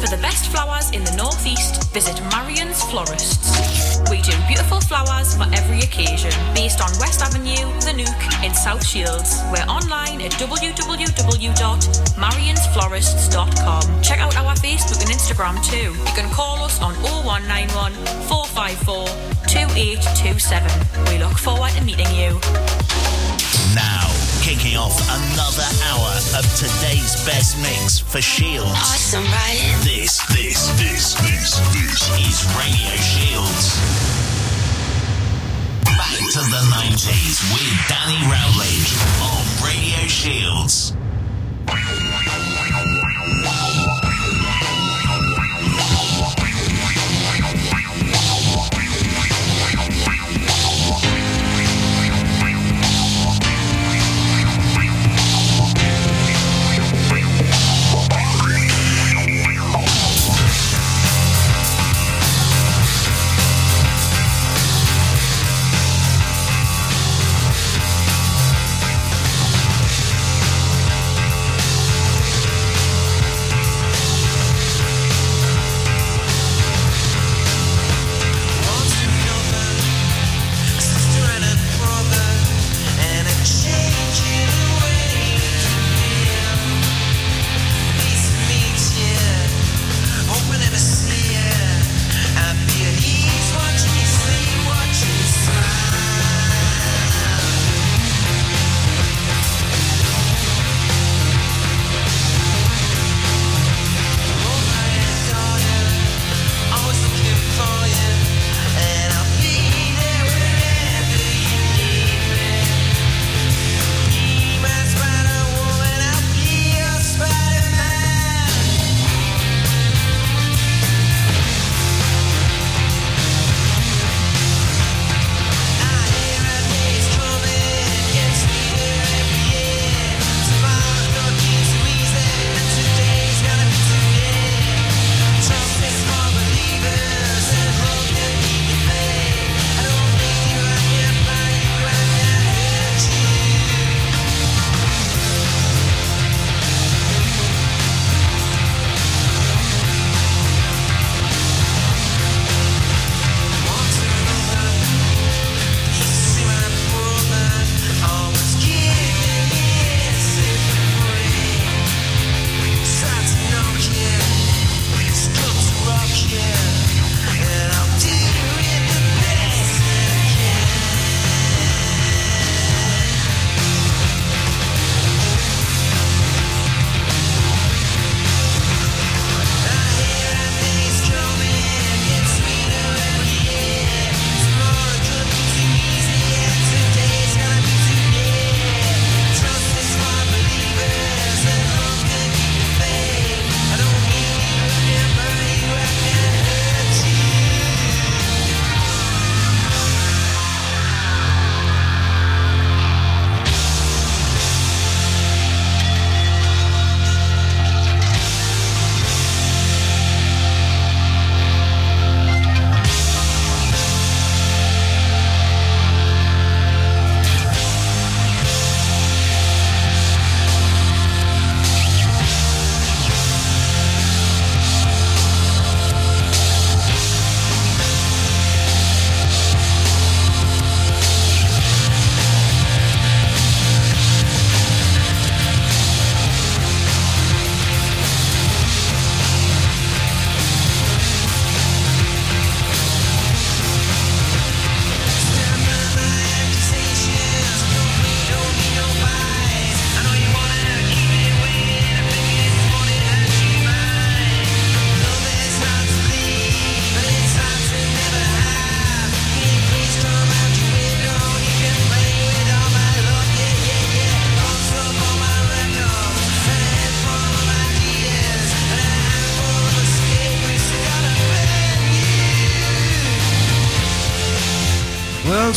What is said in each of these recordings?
For the best flowers in the northeast, visit Marion's Florists. We do beautiful flowers for every occasion, based on West Avenue, The Nook in South Shields. We're online at www.marionsflorists.com. Check out our Facebook and Instagram too. You can call us on 0191 454 2827. We look forward to meeting you. Now, kicking off another hour of today's best mix for Shields. Awesome, right? This, this, this, this, this is Radio Shields. Back to the 90s with Danny Rowley on Radio Shields.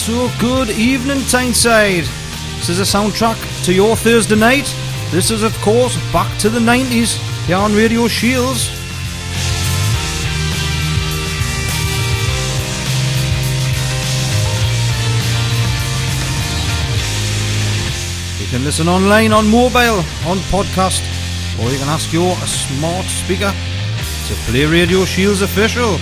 So good evening, Tyneside. This is a soundtrack to your Thursday night. This is, of course, back to the 90s here on Radio Shields. You can listen online on mobile, on podcast, or you can ask your smart speaker to play Radio Shields official.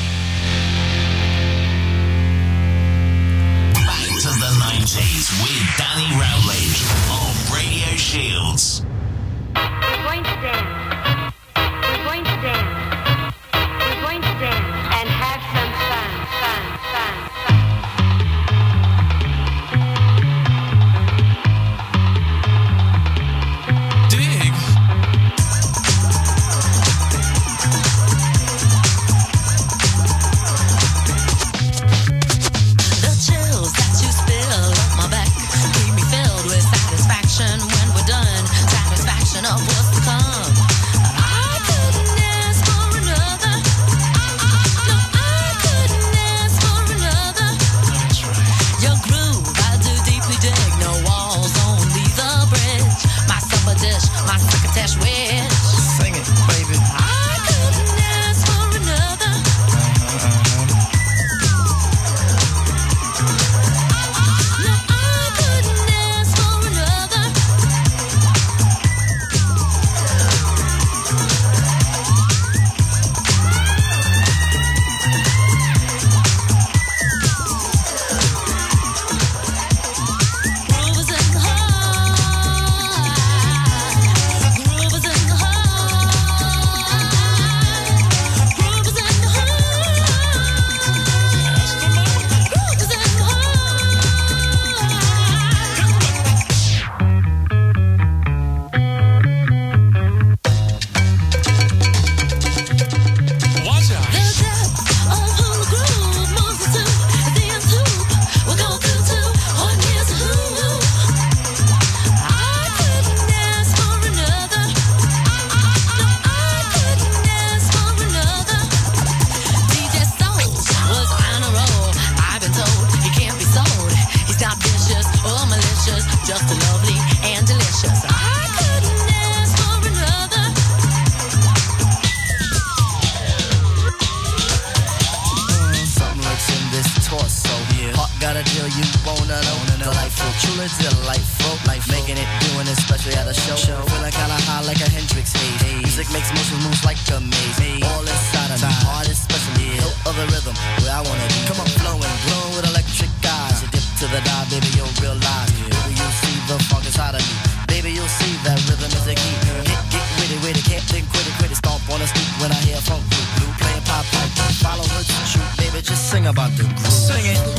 heart, gotta deal you wanna know. Delightful, truly delightful. Life making it, doing it, especially at a show. show. Feeling kinda high like a Hendrix haze. Music makes motion moves like a maze. All inside of me, heart is special. yeah, No other rhythm where I wanna be. Come on, flowing, glowing with electric eyes. You dip to the dive, baby, you'll realize. Baby, you'll see the funk inside of me. Baby, you'll see that rhythm is a key. Get, get with it, with it, can't think, quit it, quit it. Stomp on the street when I hear funk blue, blue playing pop pop, Follow her shoot, baby, just sing about the groove. Sing it.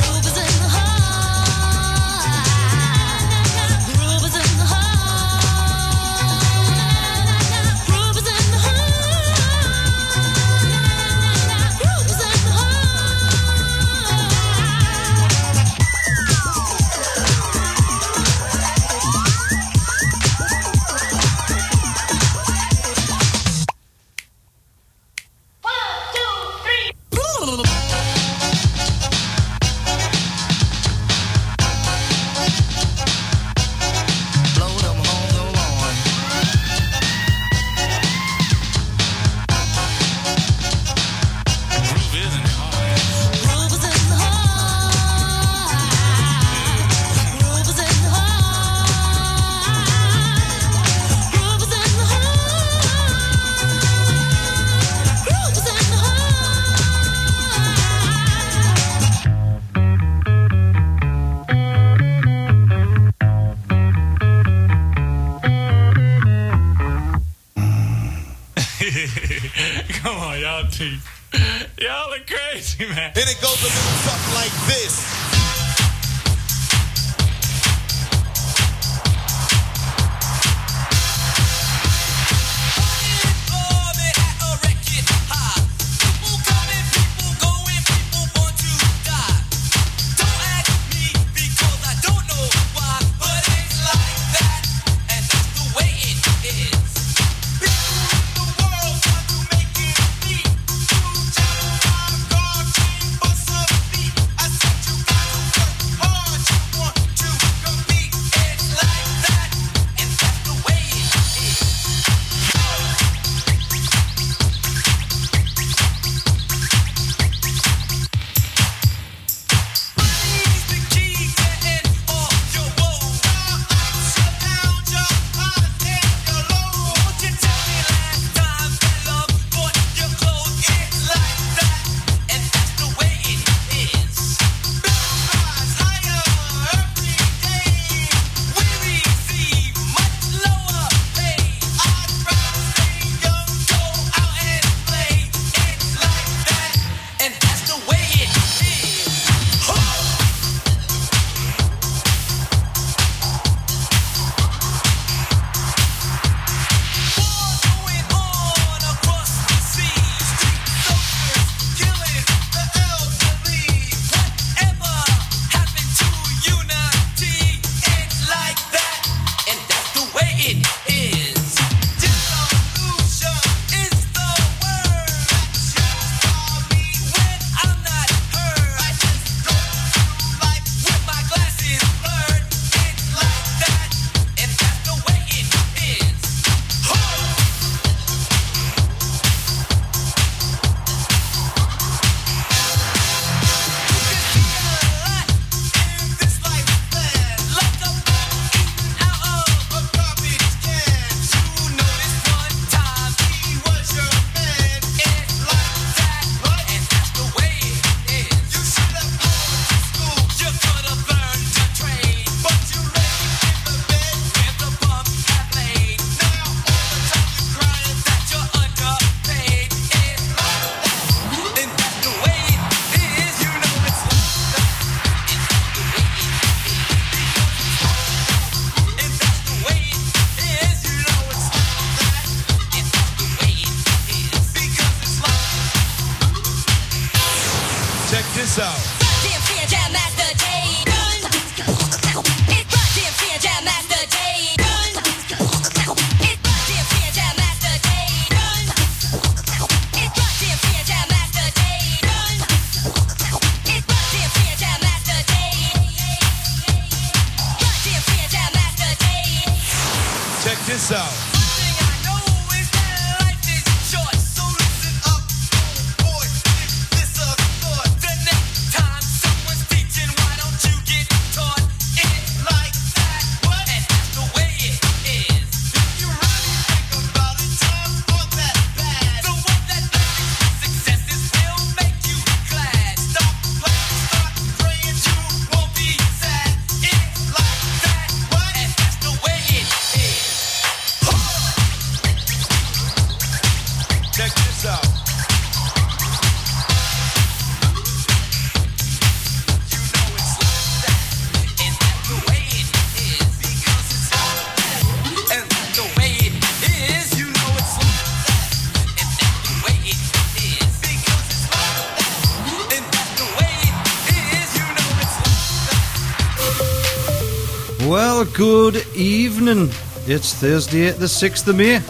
Good evening. It's Thursday, the 6th of May.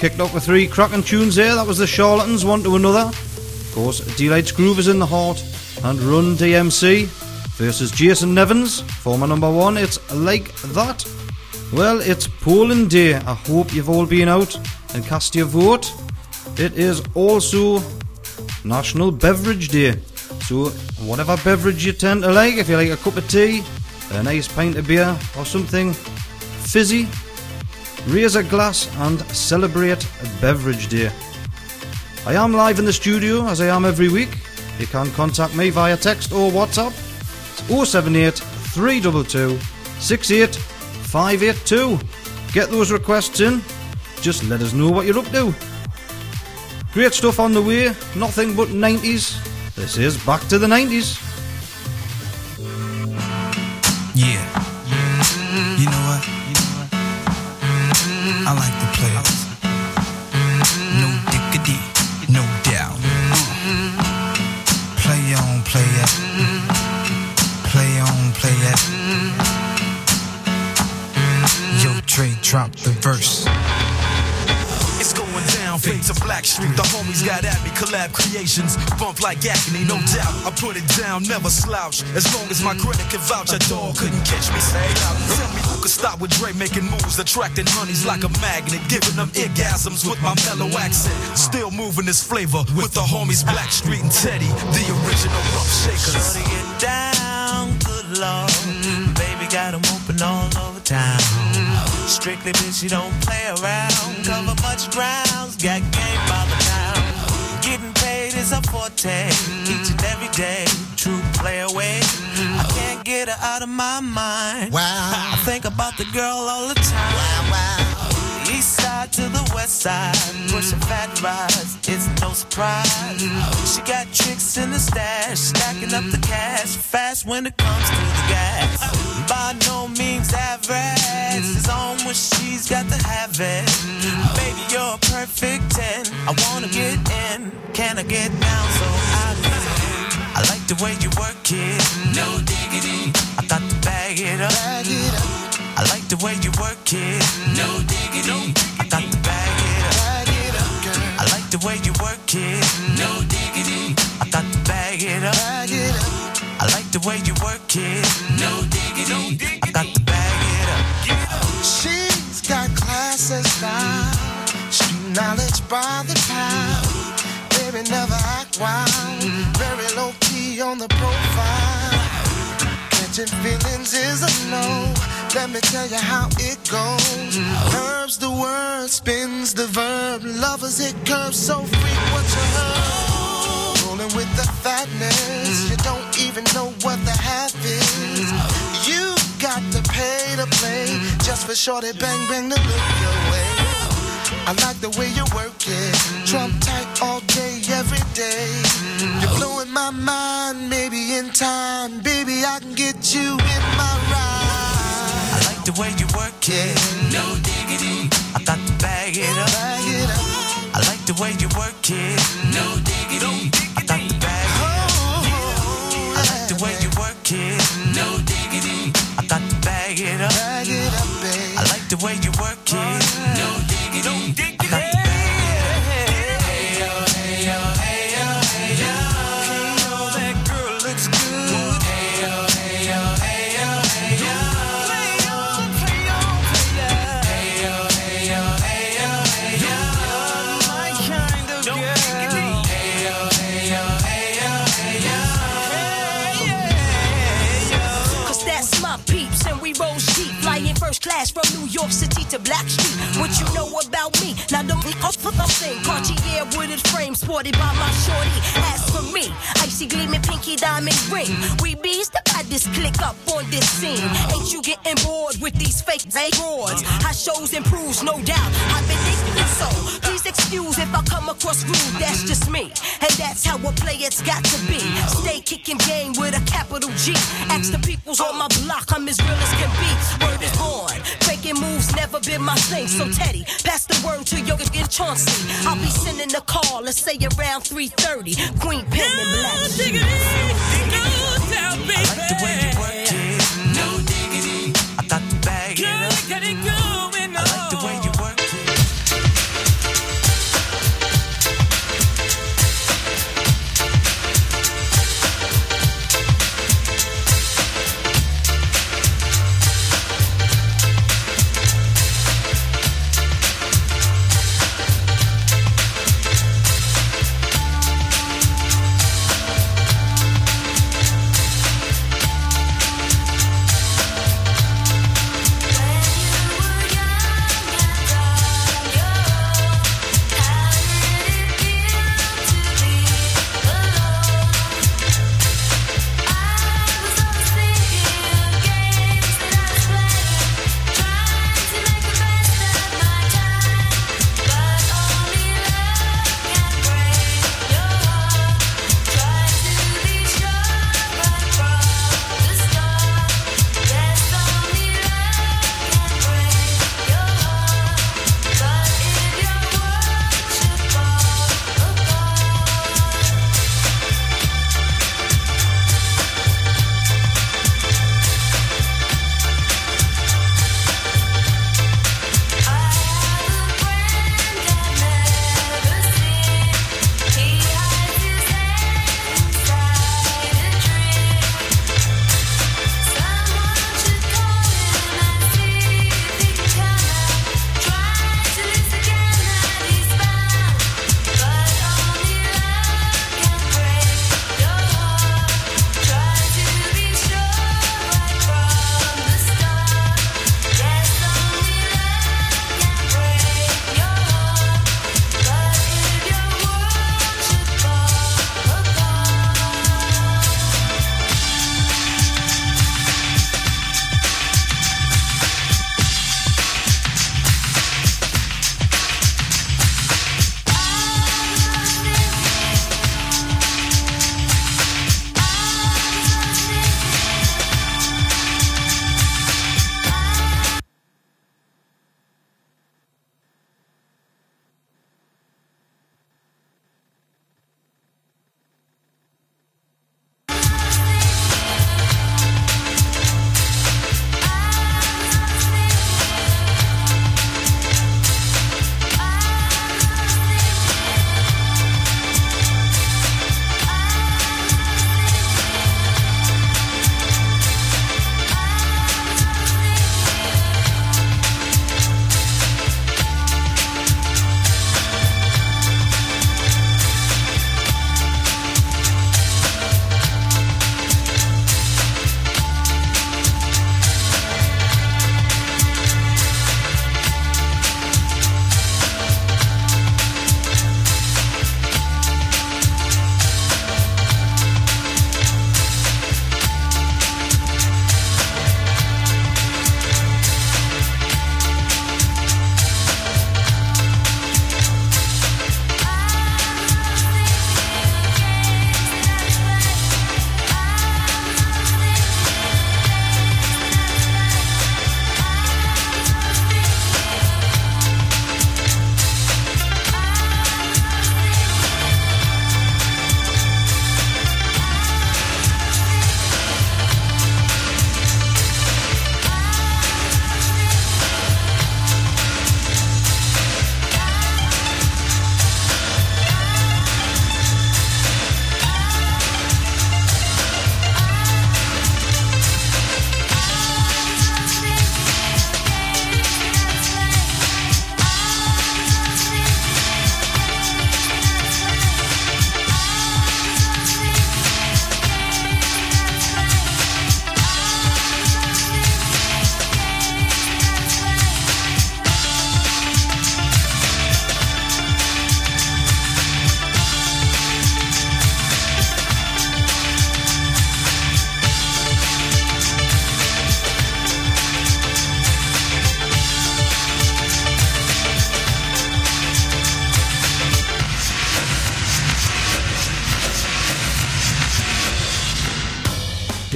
Kicked off with three cracking tunes here. That was the Charlatans, one to another. Of course, Deee-Lite's Groove is in the heart. And Run DMC versus Jason Nevins, former number one. It's like that. Well, it's polling day. I hope you've all been out and cast your vote. It is also National Beverage Day. So, whatever beverage you tend to like, if you like a cup of tea, a nice pint of beer, or something fizzy, raise a glass and celebrate a Beverage Day. I am live in the studio as I am every week. You can contact me via text or WhatsApp. It's 078 322 68582. Get those requests in. Just let us know what you're up to. Great stuff on the way, nothing but 90s. This is Back to the 90s. Like acne, no doubt. I put it down, never slouch. As long as my credit can vouch, a dog couldn't catch me. Tell me who could stop with Dre making moves, attracting honeys like a magnet, giving them orgasms with my mellow accent. Still moving this flavor with the homies Blackstreet and Teddy, the original rough shakers. Shorty get down, good lord. Mm, baby got 'em open all over town. Strictly bitch, you don't play around. Cover much grounds, got game by the is a forte, each and every day. True play away. I can't get her out of my mind. Wow. I think about the girl all the time. Wow, wow. East side to the west side, pushing fat rides, it's no surprise. She got tricks in the stash, stacking up the cash, fast when it comes to gas. By no means average, it's on when she's got to have it. Baby, you're a perfect 10, I wanna get in, can I get down so I can? I like the way you work it, no diggity. I got to bag it up. I like the way you work it. No diggity. I got to bag it up. I like the way you work it. No diggity. I got to bag it up. I like the way you work it. No diggity. I got to bag it up. She's got class and style, street knowledge by the pound. Baby never act wild, very low key on the profile. Catching feelings is a no. Let me tell you how it goes. Curves the word, spins the verb. Lovers it curves so you? Rolling with the fatness. You don't even know what the half is. Got to pay to play just for shorty bang bang to look your way. I like the way you work it. Trump tight all day, every day. You're blowing my mind, maybe in time. Baby, I can get you in my ride. I like the way you work it. No diggity. I got to bag it up. Bag it up. I like the way you work it. Way you work class from New York City to Black Street. What you know about me? Now the off for something. Cartier wooded frame sported by my shorty. As for me, icy gleaming pinky diamond ring. We bees the baddest click up on this scene. Ain't you getting bored with these fake broads? How shows improves, no doubt. I've been thinking so. Please excuse if I come across rude. That's just me, and that's how a player's got to be. Stay kicking game with a capital G. Ask the peoples on my block, I'm as real as can be. Word is born. Faking moves never been my thing. So Teddy, pass the word to Yoga and Chauncey. I'll be sending the call, let's say around 3:30. Queen Pen and Black. I like the way you work it.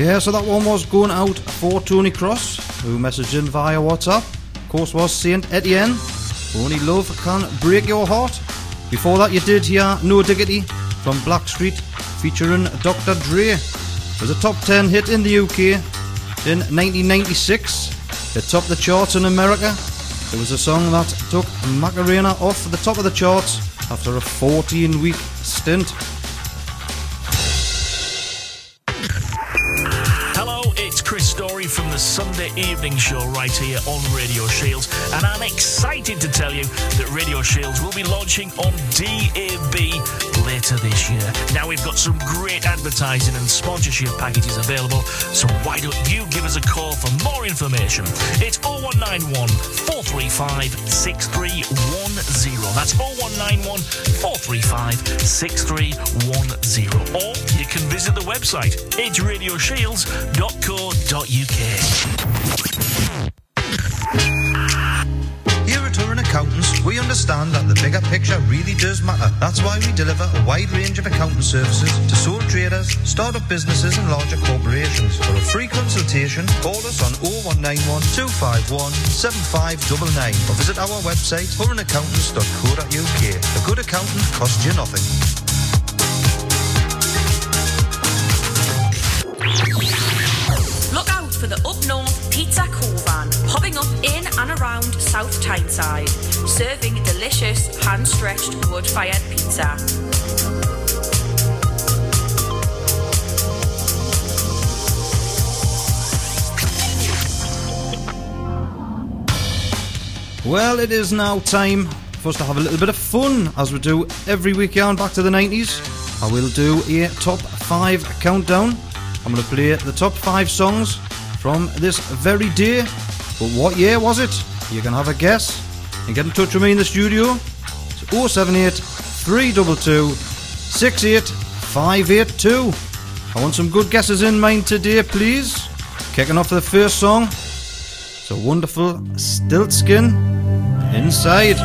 Yeah, so that one was going out for Tony Cross, who messaged in via WhatsApp. Of course, was Saint Etienne. Only love can break your heart. Before that, you did hear No Diggity from Blackstreet featuring Dr. Dre. It was a top 10 hit in the UK in 1996. It topped the charts in America. It was a song that took Macarena off the top of the charts after a 14 week stint. Show right here on Radio Shields, and I'm excited to tell you that Radio Shields will be launching on DAB later this year. Now we've got some great advertising and sponsorship packages available, so why don't you give us a call for more information? It's 0191 435 6310. That's 0191 435 6310. Or you can visit the website, edgeradioshields.co.uk. we understand that the bigger picture really does matter. That's why we deliver a wide range of accounting services to sole traders, startup businesses, and larger corporations. For a free consultation, call us on 0191 251 7599 or visit our website, turinaccountants.co.uk. A good accountant costs you nothing. Look out for the Up North Pizza Covan, popping up in and around South Tyneside, serving delicious hand-stretched wood-fired pizza. Well, it is now time for us to have a little bit of fun as we do every weekend back to the 90s. I will do a top five countdown. I'm going to play the top five songs from this very day. But what year was it? You can have a guess and get in touch with me in the studio. It's 078 322 68582. I want some good guesses in mind today, please. Kicking off the first song. It's a wonderful Stiltskin inside.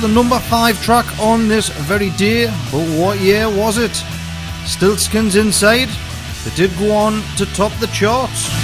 The number five track on this very day, but what year was it? Stiltskin's Inside. They did go on to top the charts.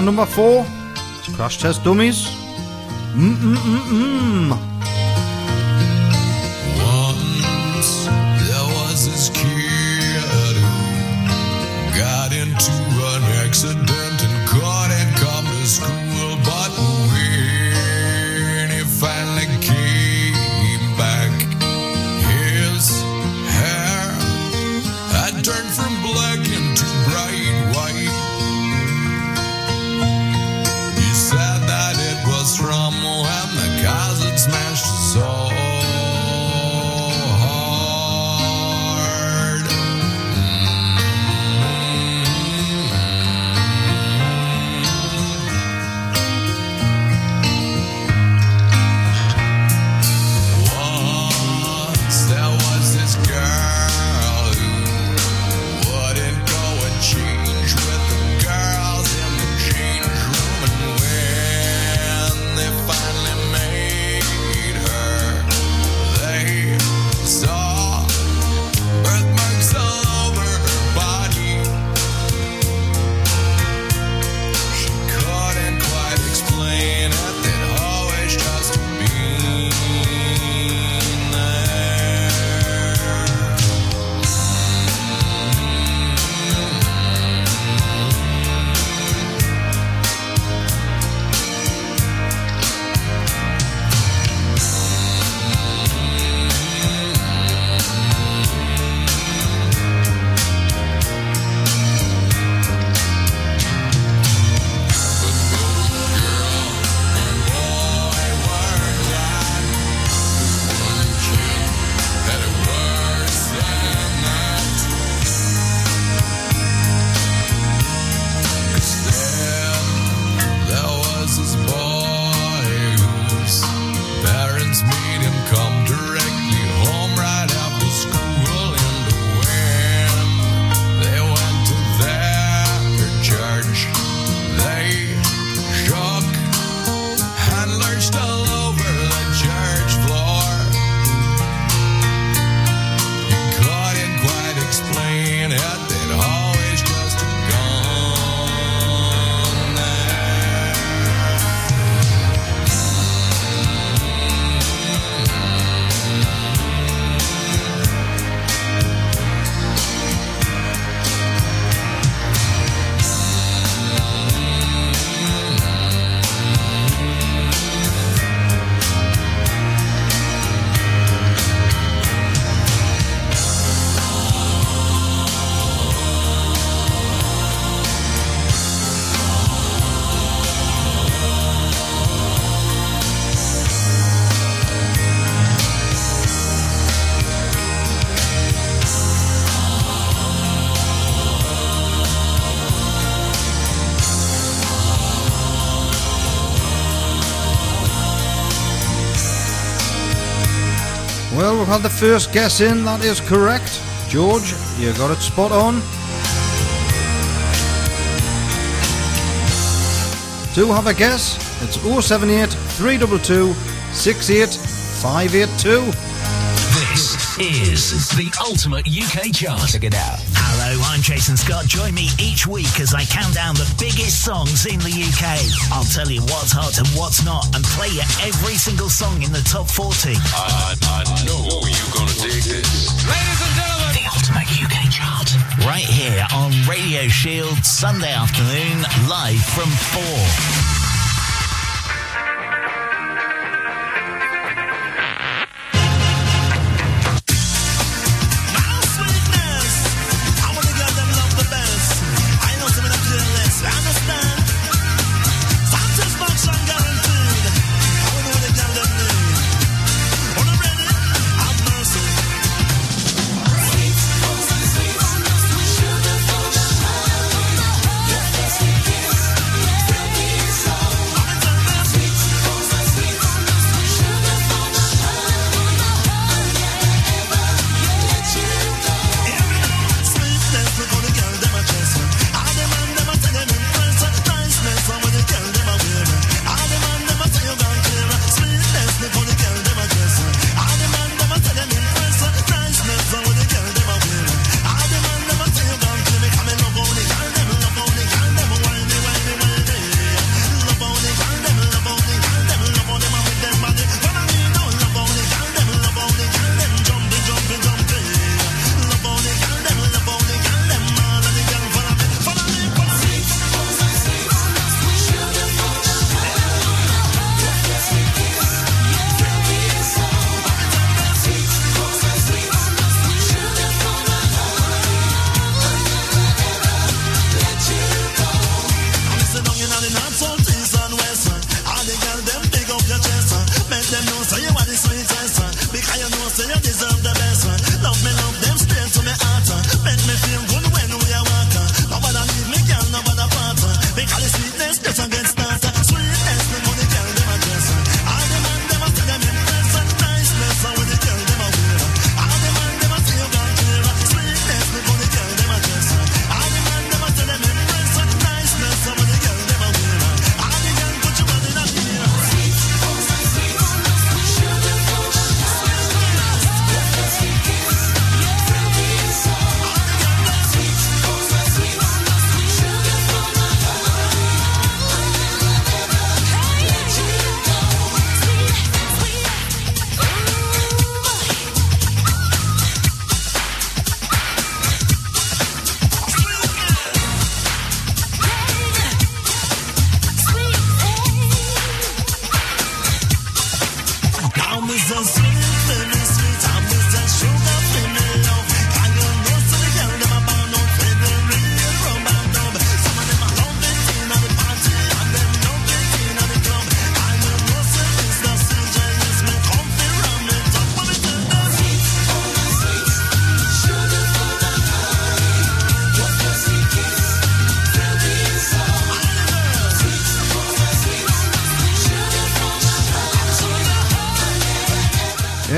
Now number four, it's Crash Test Dummies. Mm-mm-mm-mm. Well, we've had the first guess in, that is correct. George, you got it spot on. Do have a guess? It's 078 322 68582. This is the ultimate UK chart. Check it out. Hello, I'm Jason Scott. Join me each week as I count down the biggest songs in the UK. I'll tell you what's hot and what's not, and play you every single song in the top 40. I, I know you're gonna dig this. Ladies and gentlemen, the ultimate UK chart. Right here on Radio Shield, Sunday afternoon, live from 4.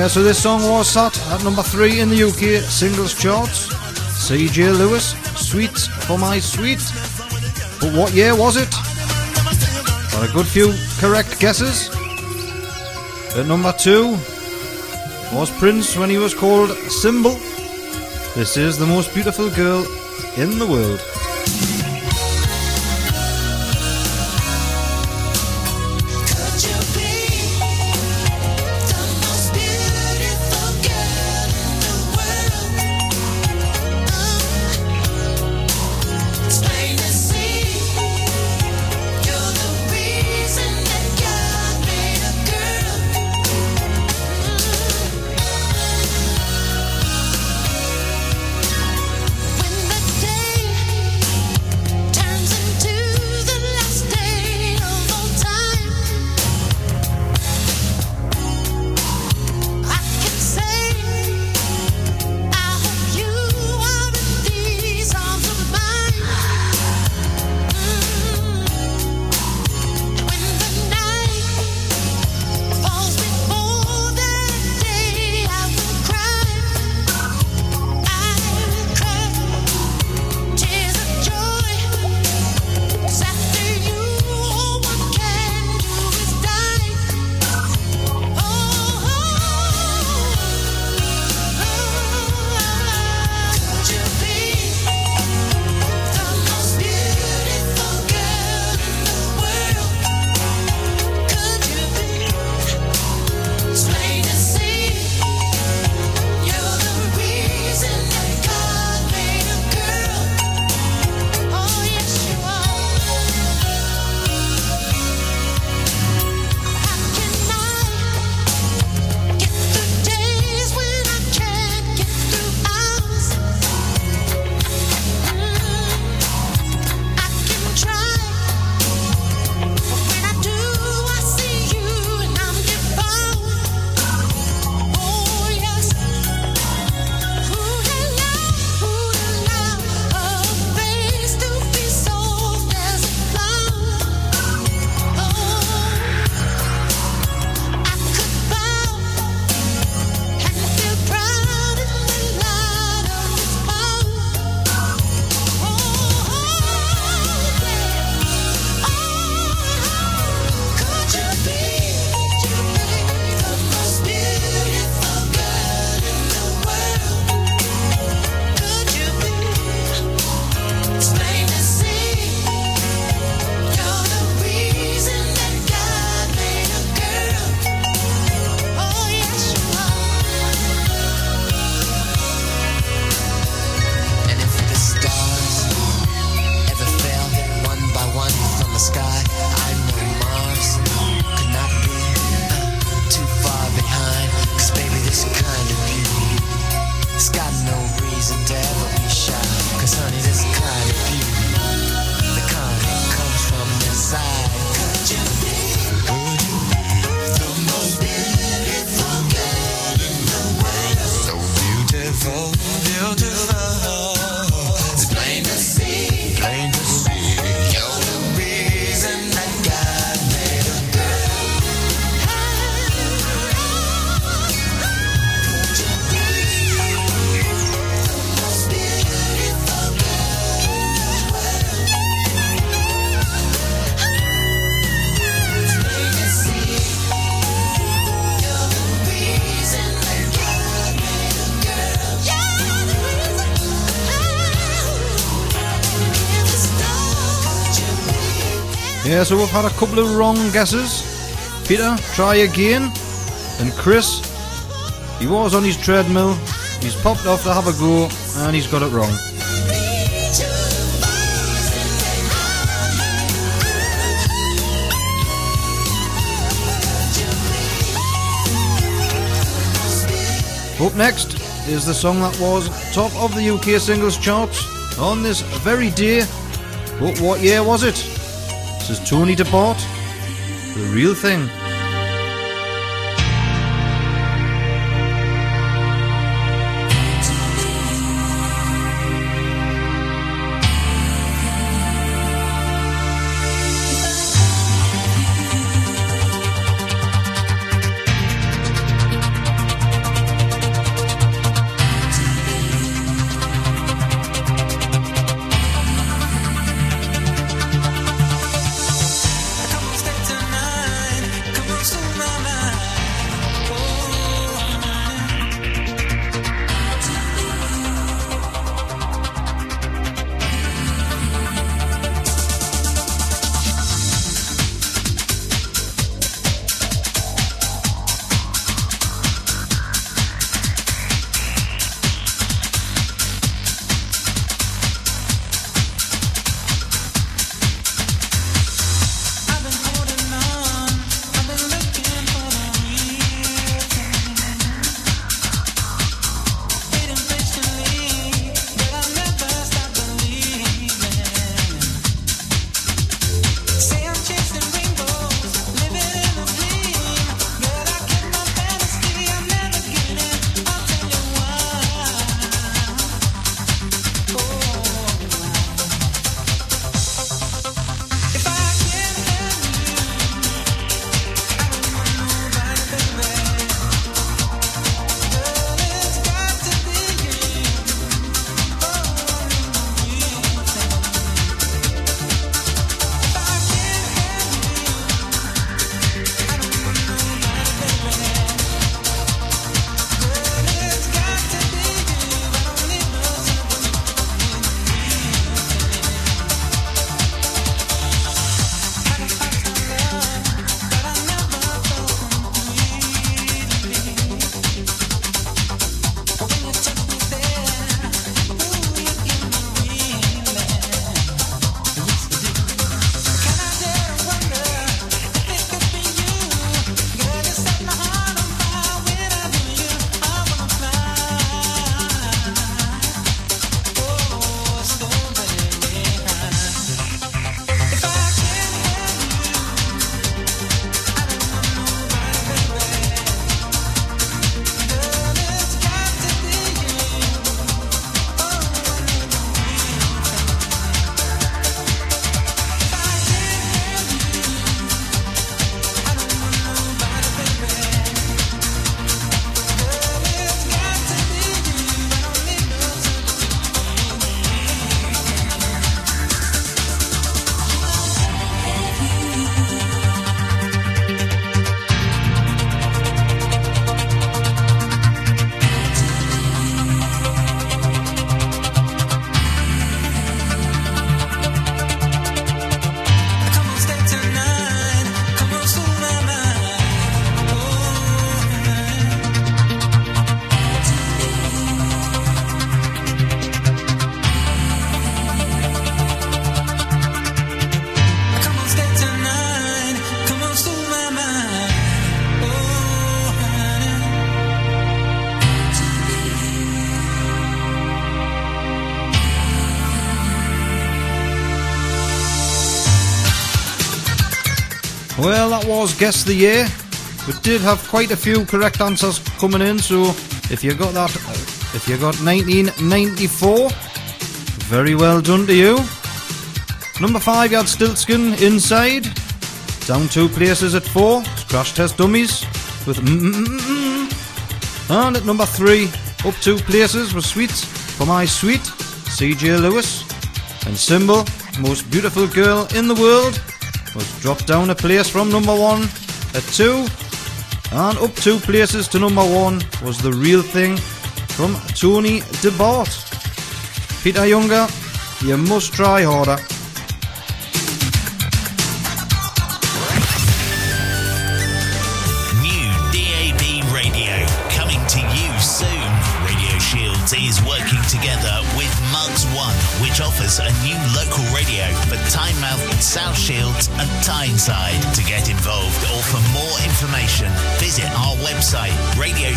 Yeah, so this song was sat at number three in the UK singles charts. CJ Lewis, Sweet for My Sweet. But what year was it? Got a good few correct guesses. At number two was Prince when he was called Symbol. This is the most beautiful girl in the world. Yeah, so we've had a couple of wrong guesses. Peter, try again. And Chris, he was on his treadmill. He's popped off to have a go, and he's got it wrong. Up next is the song that was top of the UK singles charts on this very day. But what year was it? This is Tony Di Bart. The real thing. That Guess the Year. We did have quite a few correct answers coming in, so if you got that, if you got 1994, very well done to you. Number five, you had Stiltskin Inside. Down two places at four, Crash Test Dummies with mm, mm, mm, mm And at number three, up two places was Sweets for My Sweet, CJ Lewis. And Symbol, Most Beautiful Girl in the World, was dropped down a place from number one at two. And up two places to number one was The Real Thing from Tony Di Bart. Peter Younger, you must try harder.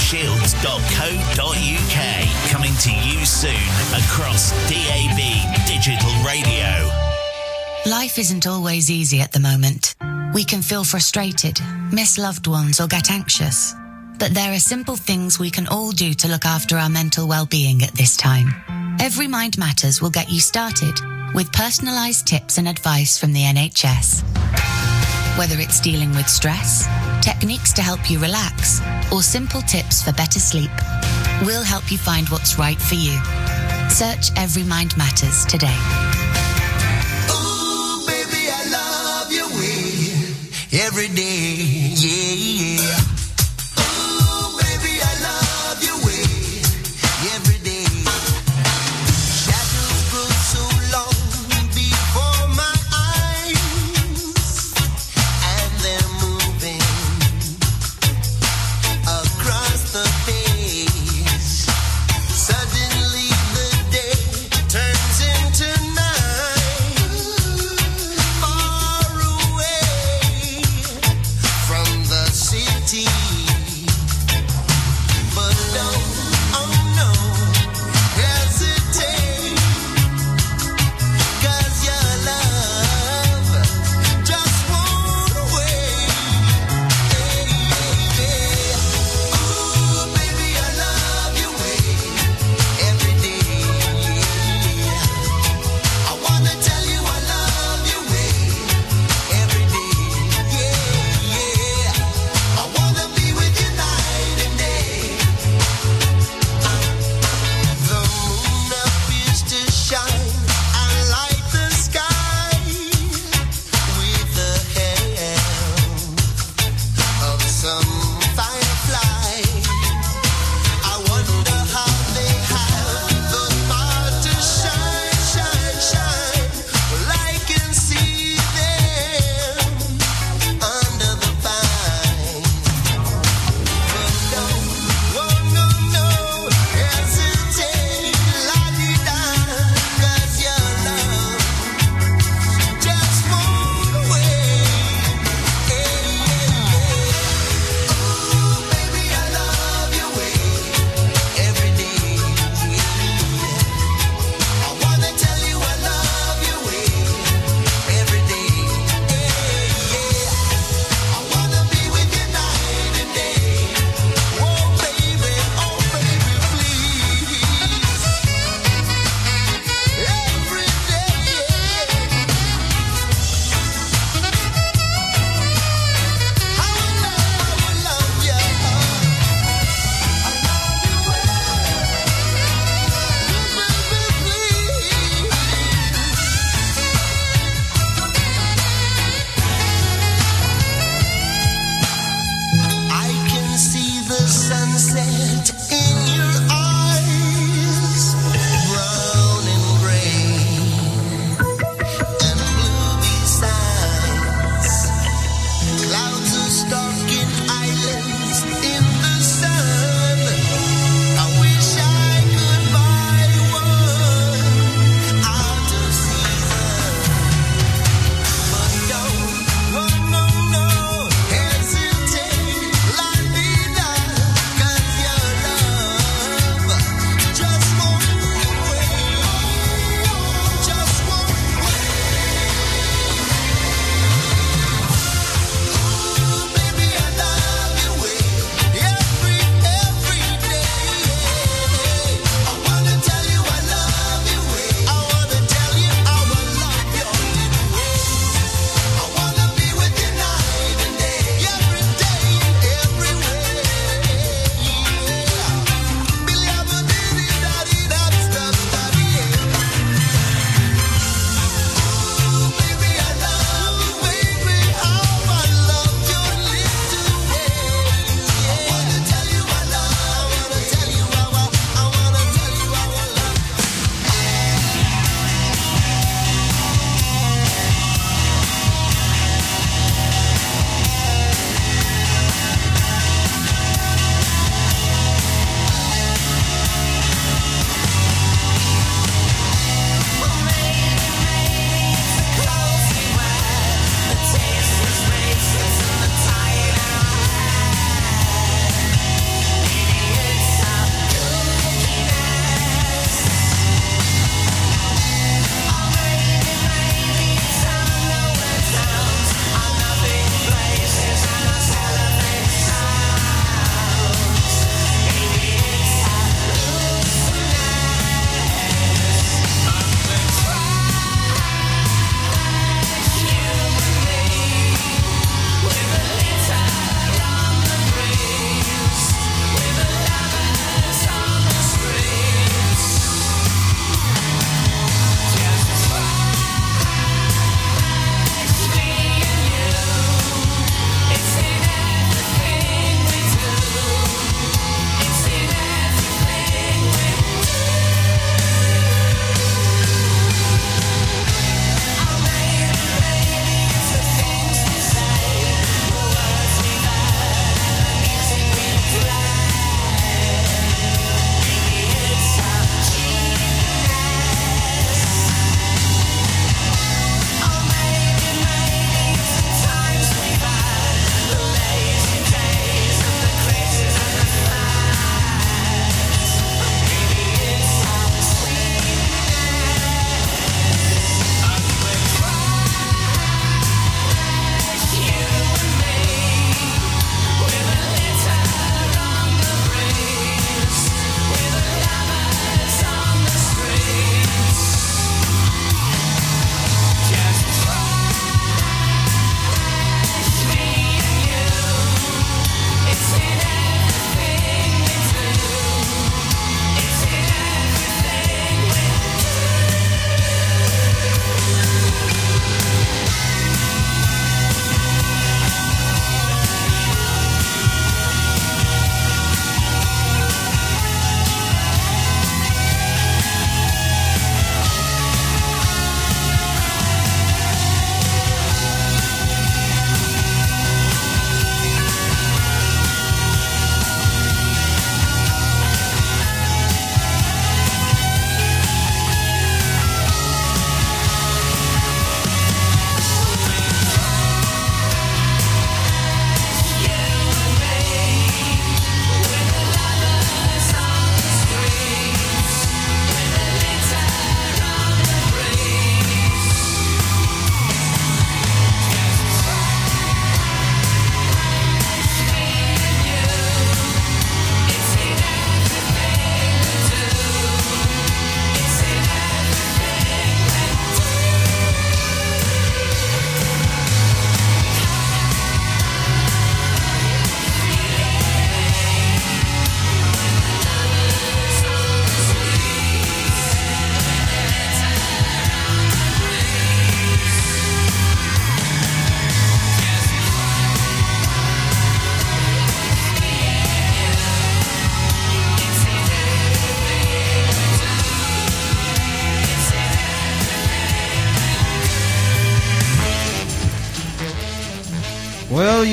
radioshields.co.uk. Coming to you soon across DAB digital radio. Life isn't always easy at the moment. We can feel frustrated, miss loved ones, or get anxious. But there are simple things we can all do to look after our mental well-being at this time. Every Mind Matters will get you started with personalised tips and advice from the NHS. Whether it's dealing with stress, techniques to help you relax, or simple tips for better sleep, we'll help you find what's right for you. Search Every Mind Matters today. Baby, I love your way every day.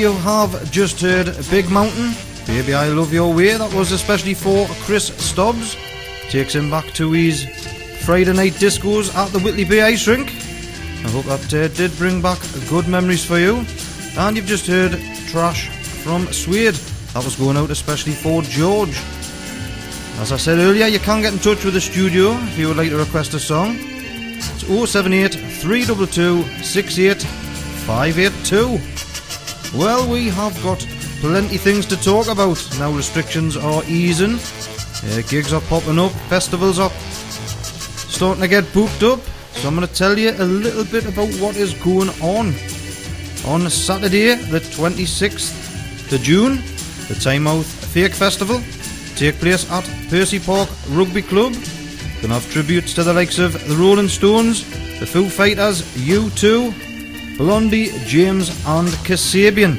You have just heard Big Mountain, Baby I Love Your Way. That was especially for Chris Stubbs. Takes him back to his Friday night discos at the Whitley Bay Ice Rink. I hope that uh, did bring back good memories for you. And you've just heard Trash from Suede. That was going out especially for George. As I said earlier, you can get in touch with the studio if you would like to request a song. It's 078 322 68582. Well, we have got plenty things to talk about. Now restrictions are easing, uh, gigs are popping up, festivals are starting to get booked up. So I'm going to tell you a little bit about what is going on. On Saturday, the 26th of June, the Tynemouth Fake Festival take place at Percy Park Rugby Club. Gonna have tributes to the likes of the Rolling Stones, the Foo Fighters, U2, Blondie, James, and Kasabian.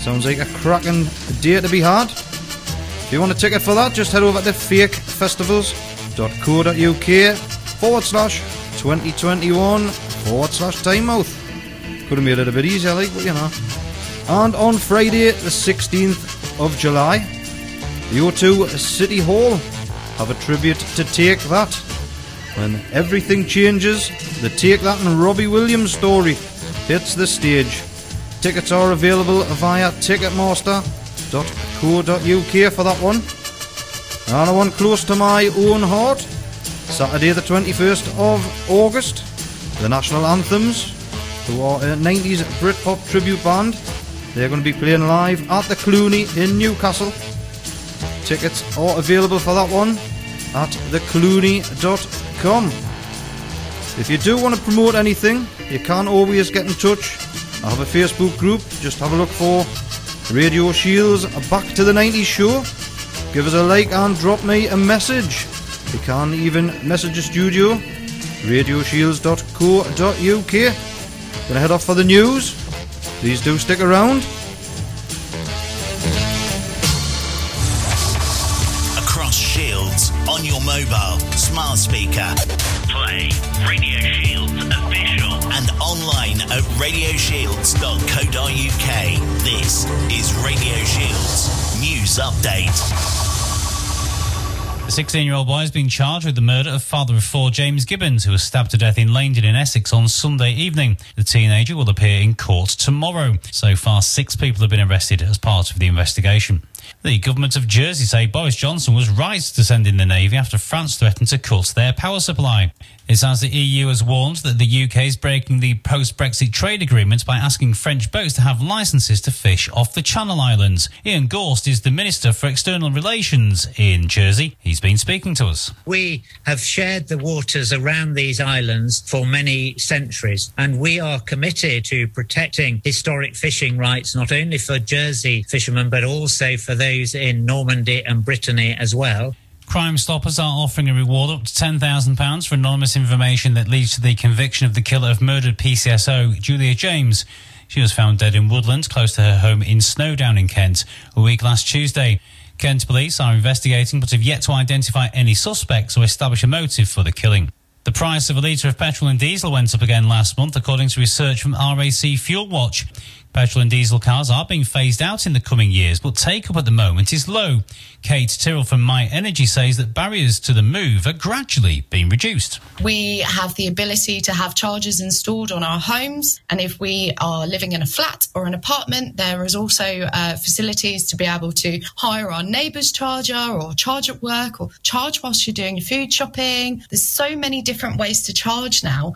Sounds like a cracking day to be had. If you want a ticket for that, just head over to fakefestivals.co.uk forward slash 2021 forward slash tynemouth. Could have made it a bit easier, like, but you know. And on Friday, the 16th of July, the O2 City Hall have a tribute to Take That. When everything changes, the Take That and Robbie Williams story hits the stage. Tickets are available via ticketmaster.co.uk for that one. Another one close to my own heart. Saturday, the 21st of August, the national anthems, who are a 90s Britpop tribute band. They're going to be playing live at the Cluny in Newcastle. Tickets are available for that one at thecluny.com. If you do want to promote anything, you can always get in touch. I have a Facebook group. Just have a look for Radio Shields Back to the 90s show. Give us a like and drop me a message. You can even message studio, radioshields.co.uk. Gonna head off for the news. Please do stick around. Across Shields, on your mobile, smart speaker. Play Radio radioshields.co.uk. This is Radio Shields News Update. A 16 year old boy has been charged with the murder of father of four James Gibbons, who was stabbed to death in Langdon in Essex on Sunday evening. The teenager will appear in court tomorrow. So far, six people have been arrested as part of the investigation. The government of Jersey say Boris Johnson was right to send in the Navy after France threatened to cut their power supply. It's as the EU has warned that the UK is breaking the post Brexit trade agreement by asking French boats to have licenses to fish off the Channel Islands. Ian Gorst is the Minister for External Relations in Jersey. He's been speaking to us. We have shared the waters around these islands for many centuries, and we are committed to protecting historic fishing rights, not only for Jersey fishermen, but also for those in Normandy and Brittany as well. Crime Stoppers are offering a reward up to £10,000 for anonymous information that leads to the conviction of the killer of murdered PCSO, Julia James. She was found dead in woodland close to her home in Snowdown in Kent, a week last Tuesday. Kent police are investigating but have yet to identify any suspects or establish a motive for the killing. The price of a litre of petrol and diesel went up again last month, according to research from RAC Fuel Watch. Petrol and diesel cars are being phased out in the coming years, but take up at the moment is low. Kate Tyrrell from My Energy says that barriers to the move are gradually being reduced. We have the ability to have chargers installed on our homes, and if we are living in a flat or an apartment, there is also uh, facilities to be able to hire our neighbour's charger or charge at work or charge whilst you're doing your food shopping. There's so many different ways to charge now.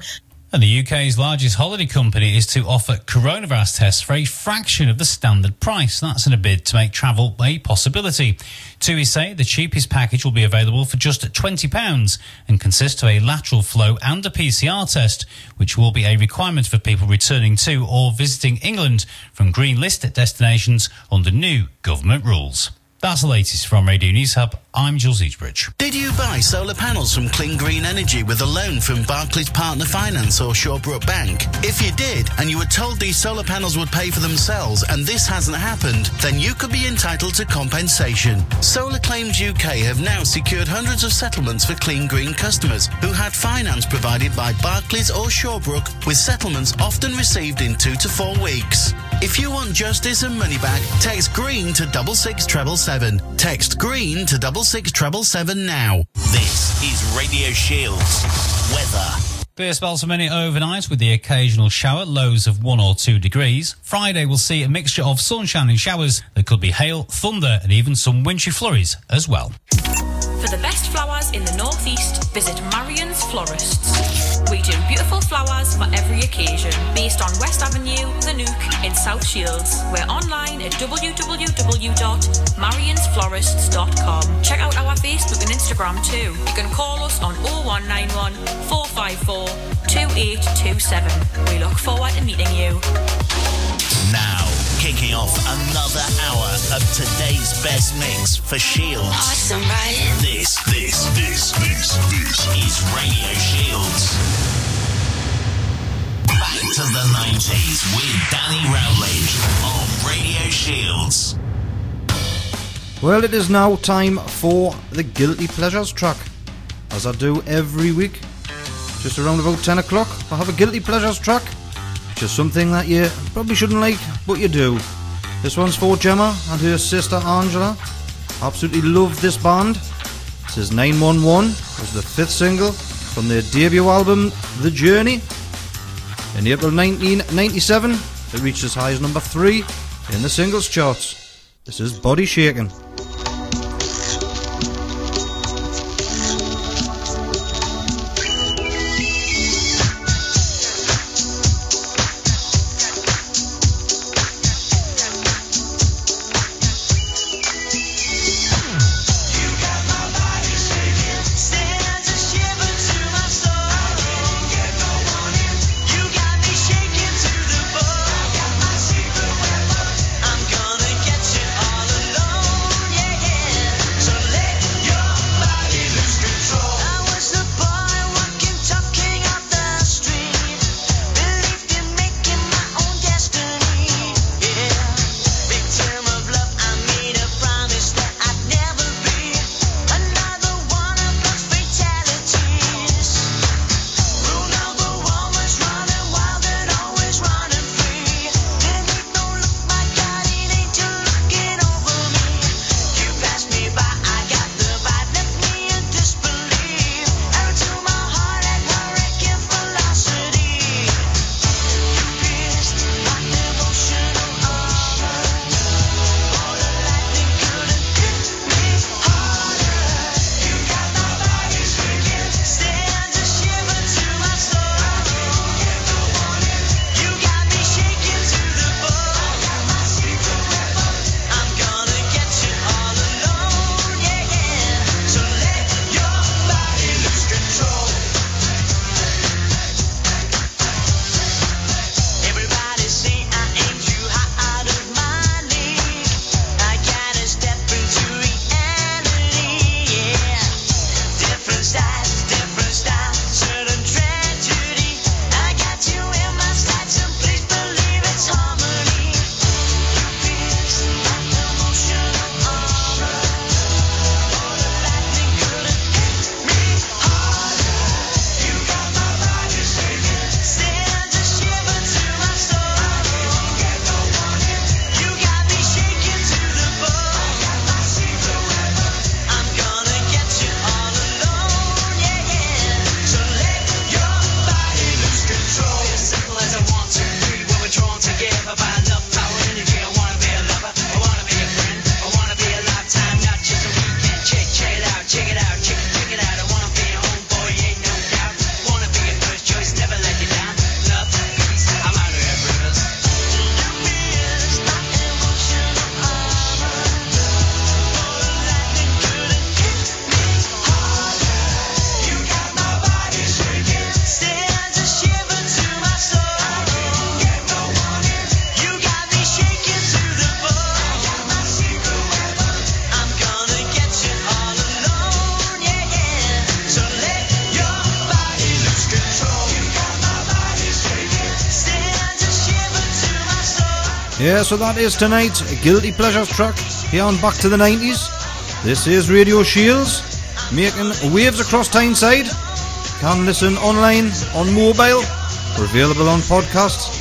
And the UK's largest holiday company is to offer coronavirus tests for a fraction of the standard price. That's in a bid to make travel a possibility. TUI say the cheapest package will be available for just £20 and consists of a lateral flow and a PCR test, which will be a requirement for people returning to or visiting England from green listed destinations under new government rules. That's the latest from Radio News Hub. I'm Jules Eachbridge. Did you buy solar panels from Clean Green Energy with a loan from Barclays Partner Finance or Shawbrook Bank? If you did, and you were told these solar panels would pay for themselves and this hasn't happened, then you could be entitled to compensation. Solar Claims UK have now secured hundreds of settlements for Clean Green customers who had finance provided by Barclays or Shawbrook, with settlements often received in two to four weeks. If you want justice and money back, text green to double six treble seven. Text green to double six treble seven now. This is Radio Shields. Weather. Beer spells for many overnight with the occasional shower, lows of 1 or 2 degrees. Friday will see a mixture of sunshine and showers. There could be hail, thunder, and even some wintry flurries as well. For the best flowers in the northeast, visit Marion's Florists. We do beautiful flowers for every occasion, based on West Avenue, The Nook in South Shields. We're online at www.marionsflorists.com. Check out our Facebook and Instagram too. You can call us on 0191 454 2827. We look forward to meeting you. Now, kicking off another hour of today's best mix for Shields. Awesome, right? This, this, this, this, this is Radio Shields. Back to the 90s with Danny Rowley on Radio Shields. Well, it is now time for the Guilty Pleasures track. As I do every week, just around about 10 o'clock, I have a Guilty Pleasures track, which is something that you probably shouldn't like, but you do. This one's for Gemma and her sister Angela. Absolutely love this band. This is 911, it was the fifth single from their debut album, The Journey. In April 1997, it reached as high as number three in the singles charts. This is Body Shaking. Yeah, so that is tonight's Guilty Pleasures track here on Back to the 90s. This is Radio Shields making waves across Tyneside. Can listen online, on mobile, we're available on podcasts,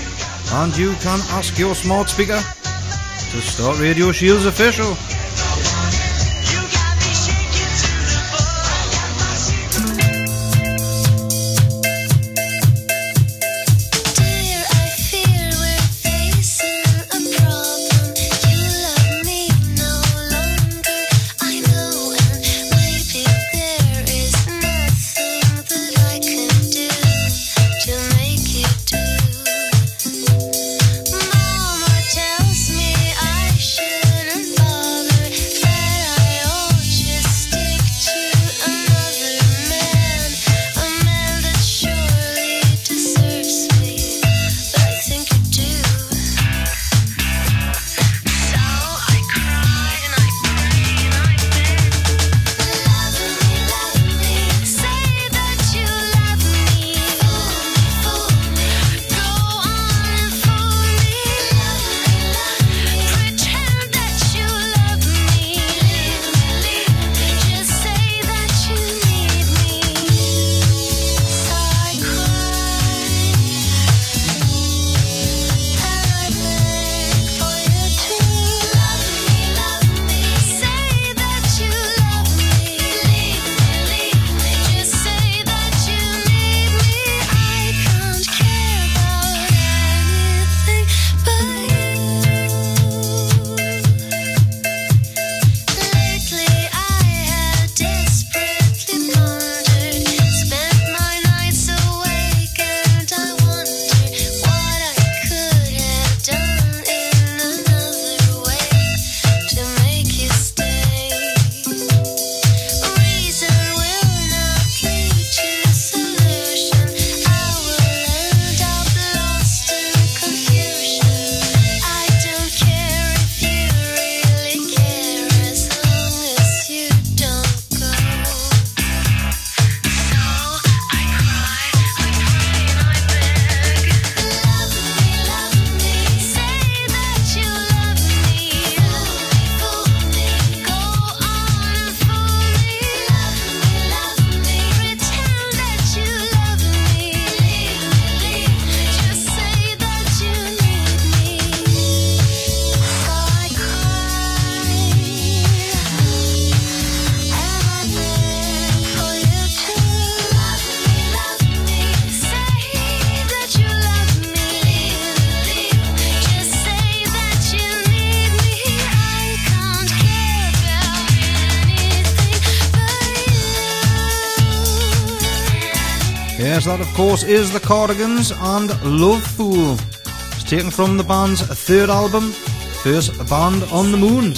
and you can ask your smart speaker to start Radio Shields official. course, is The Cardigans and Lovefool. It's taken from the band's third album, First Band on the Moon.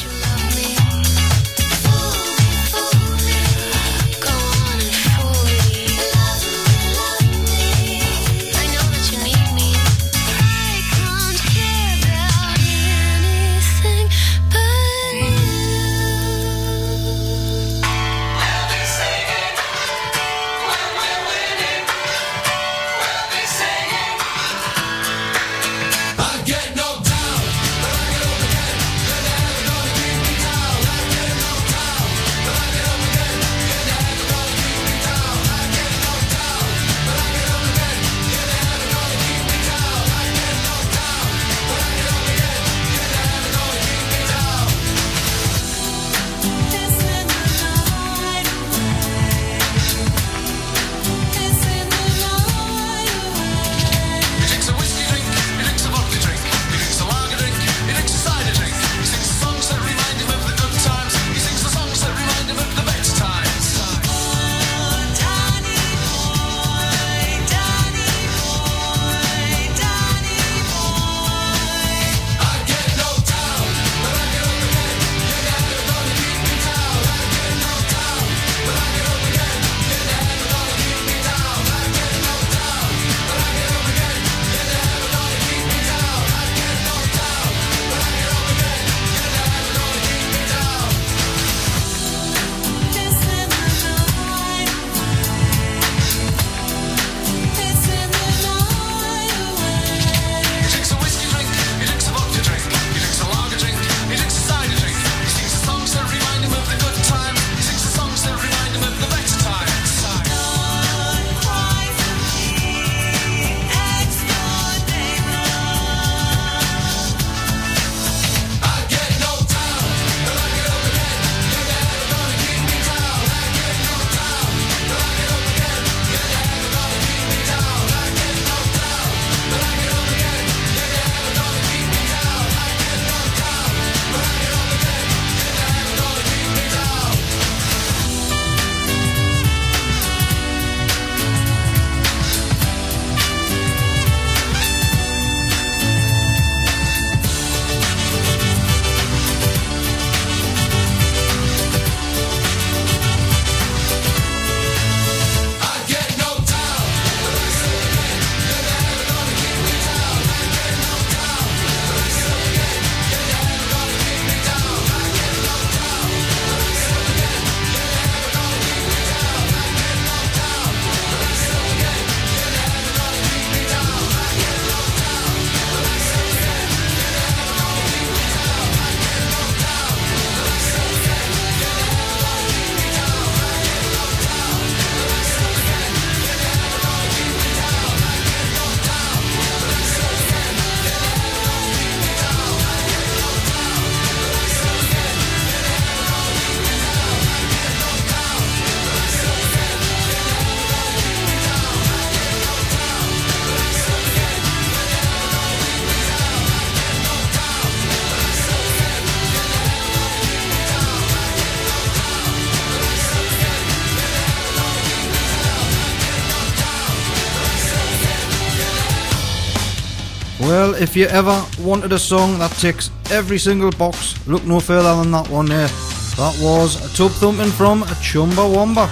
If you ever wanted a song that ticks every single box, look no further than that one there. That was a Tub Thumping from a Chumbawamba.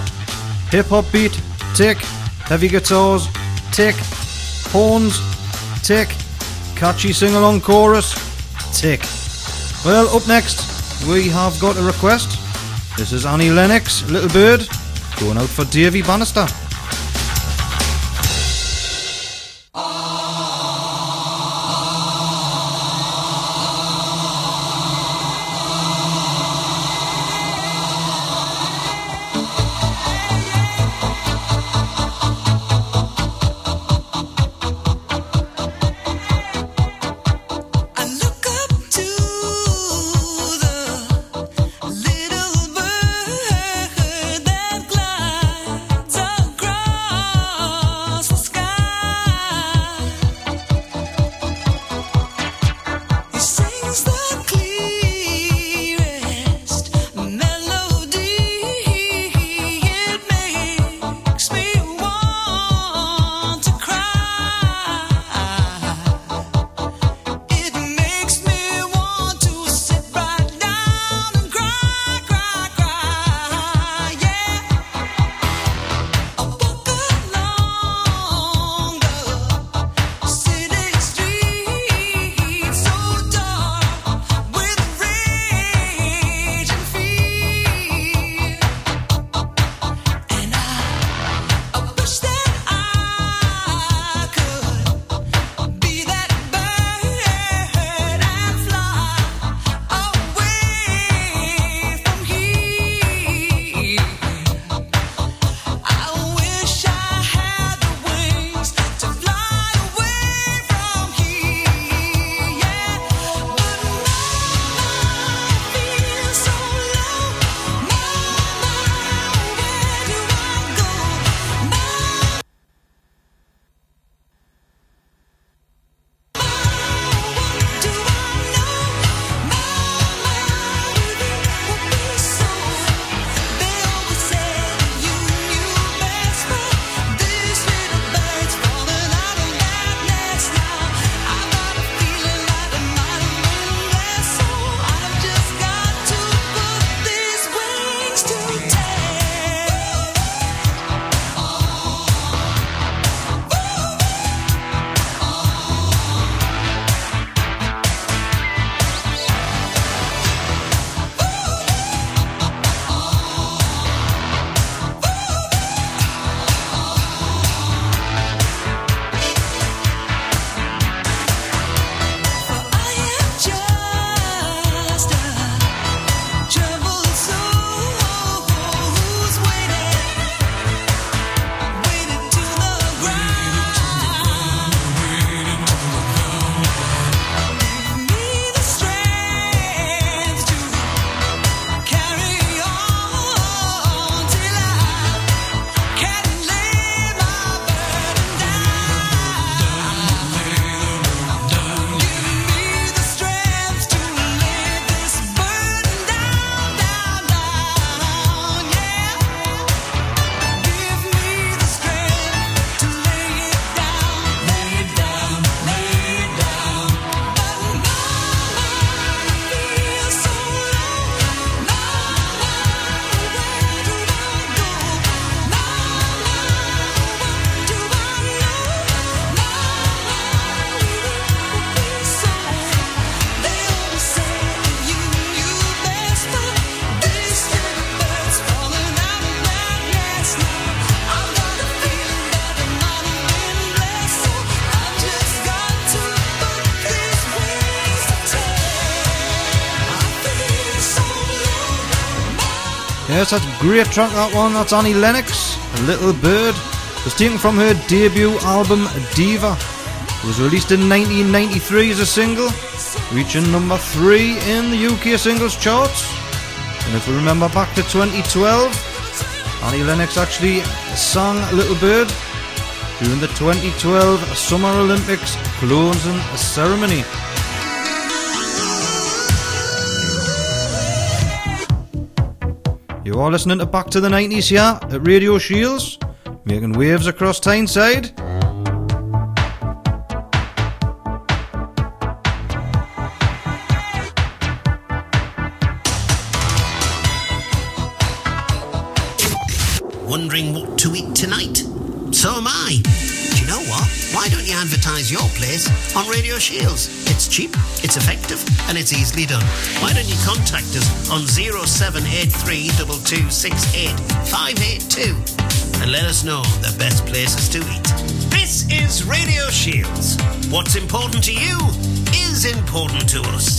Hip hop beat, tick. Heavy guitars, tick. Horns, tick. Catchy sing along chorus, tick. Well, up next, we have got a request. This is Annie Lennox, Little Bird, going out for Davy Bannister. Yes, that's a great track, that one. That's Annie Lennox, A Little Bird. It was taken from her debut album, Diva. It was released in 1993 as a single, reaching number three in the UK singles charts. And if we remember back to 2012, Annie Lennox actually sang Little Bird during the 2012 Summer Olympics closing ceremony. You are listening to Back to the 90s here at Radio Shields, making waves across Tyneside. on Radio Shields. It's cheap, it's effective, and it's easily done. Why don't you contact us on 0783 and let us know the best places to eat. This is Radio Shields. What's important to you is important to us.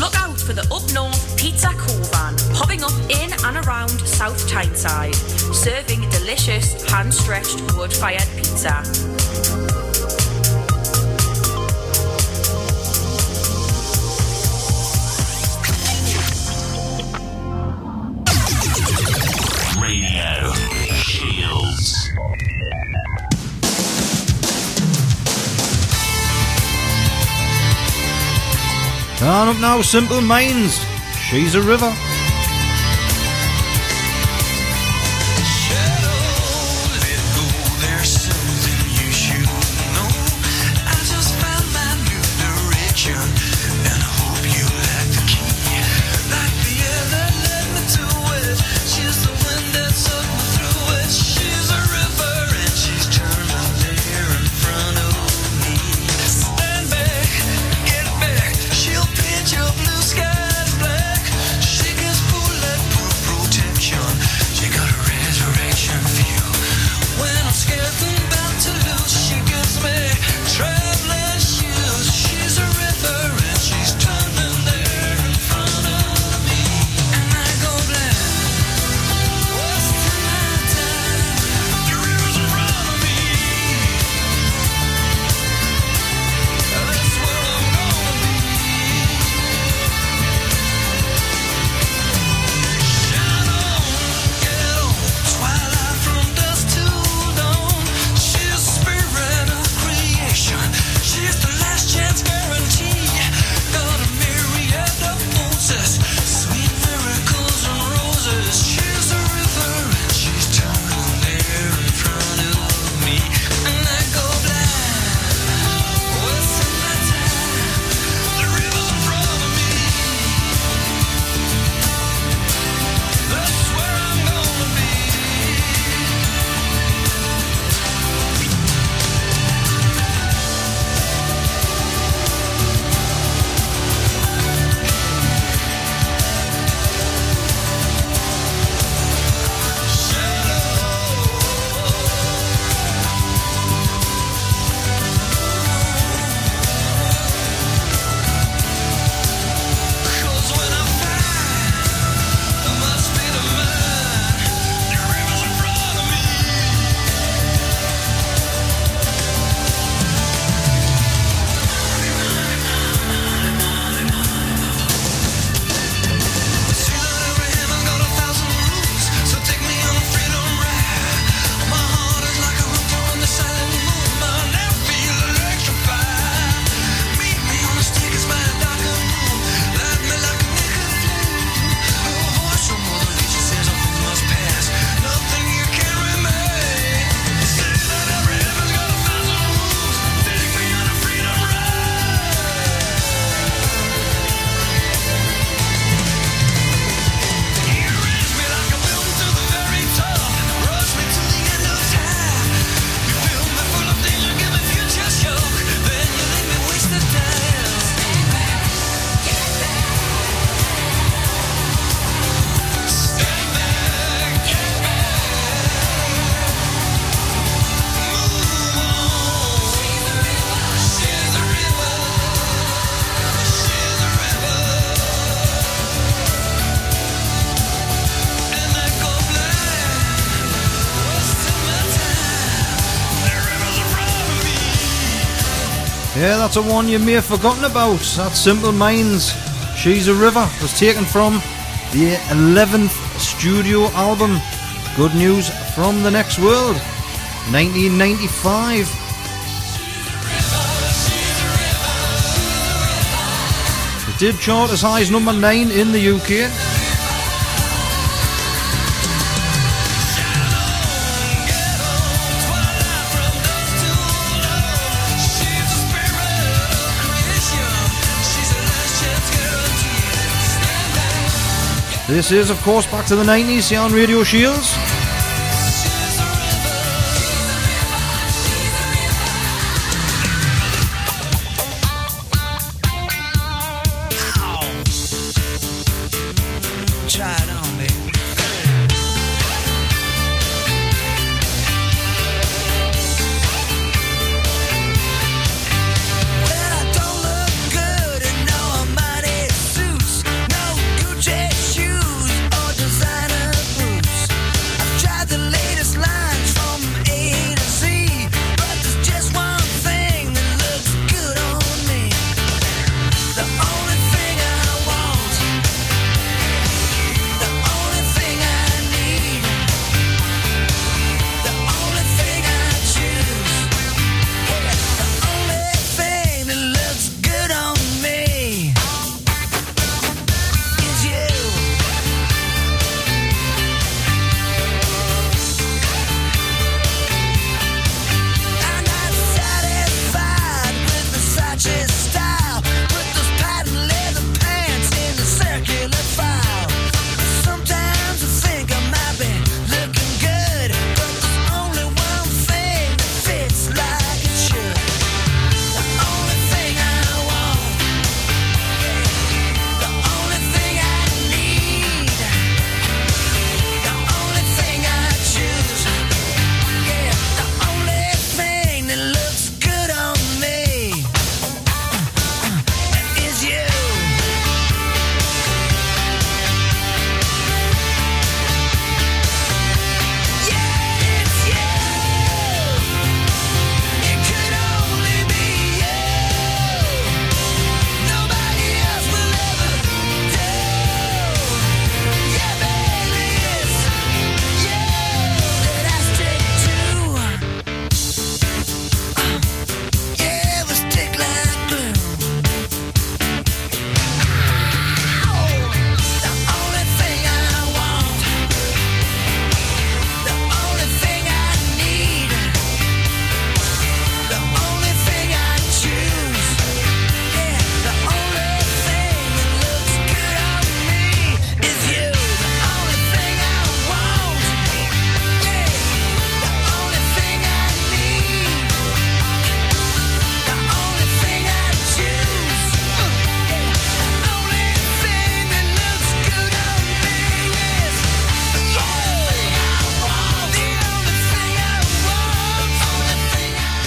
Look out for the Up North Pizza Cool Van, popping up in and around South Tyneside, serving delicious hand-stretched wood-fired pizza shields turn up now, simple minds. She's a river. Yeah, that's a one you may have forgotten about. That's Simple Minds. She's a River was taken from the 11th studio album. Good news from the next world, 1995. It did chart as high as number 9 in the UK. This is, of course, Back to the 90s here on Radio Shields.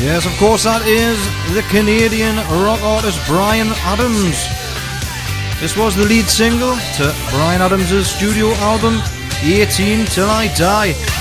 Yes, of course, that is the Canadian rock artist Bryan Adams. This was the lead single to Bryan Adams' studio album, 18 Till I Die.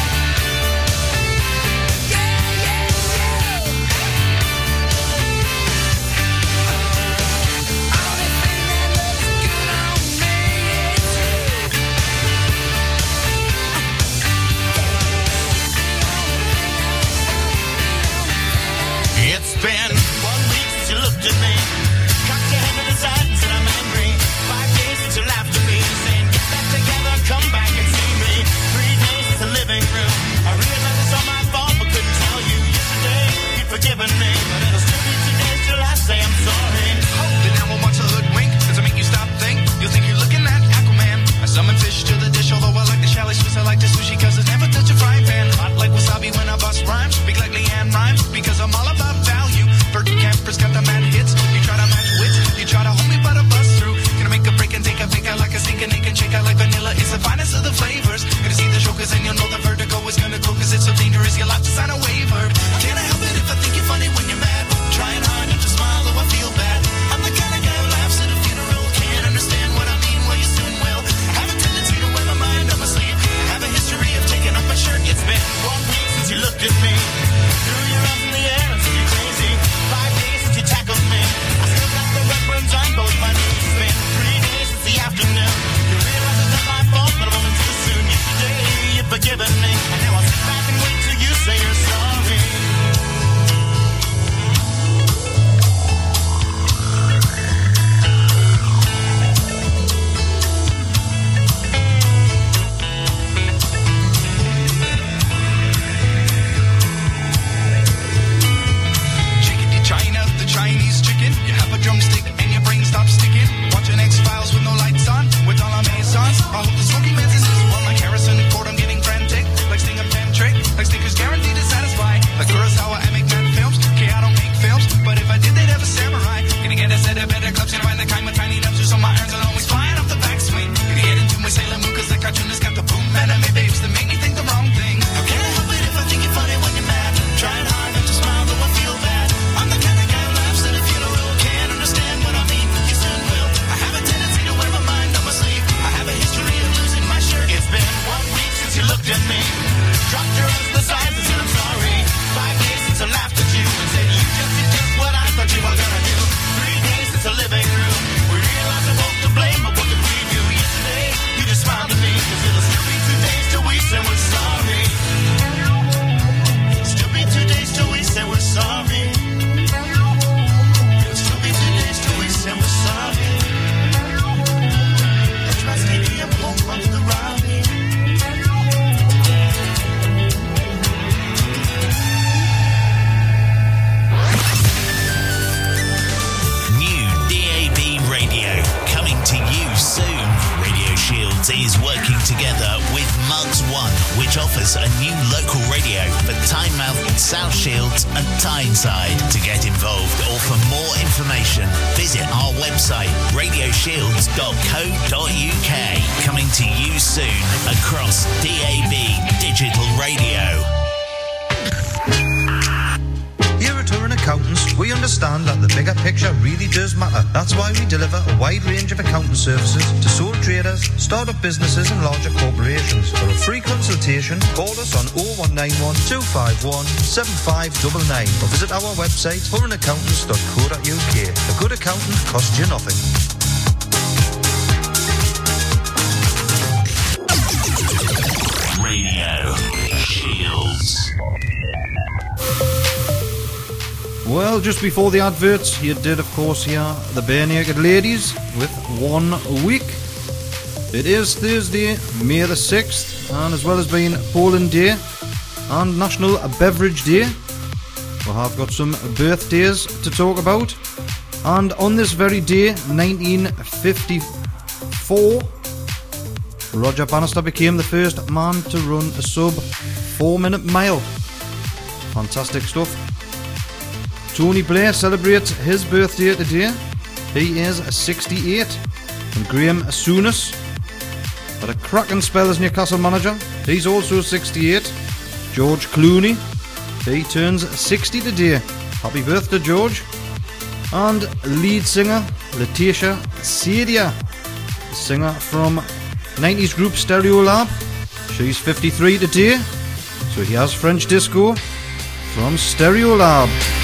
Us a new local radio for Tynemouth, South Shields and Tyneside. To get involved or for more information, visit our website radioshields.co.uk. Coming to you soon across DAB Digital Radio. Accountants, we understand that the bigger picture really does matter. That's why we deliver a wide range of accounting services to sole traders, startup businesses and larger corporations. For a free consultation, call us on 0191 251 7599 or visit our website turinaccountants.co.uk. A good accountant costs you nothing. Well, just before the adverts, you did, of course, hear the Barenaked Ladies with One Week. It is Thursday, May the 6th, and as well as being Poland Day and National Beverage Day, we have got some birthdays to talk about. And on this very day, 1954, Roger Bannister became the first man to run a sub four minute mile. Fantastic stuff. Tony Blair celebrates his birthday today. He is 68. And Graham Souness but a cracking spell as Newcastle manager. He's also 68. George Clooney, he turns 60 today. Happy birthday, George. And lead singer Laetitia Sadier, singer from 90s group Stereolab. She's 53 today. So he has French disco from Stereolab.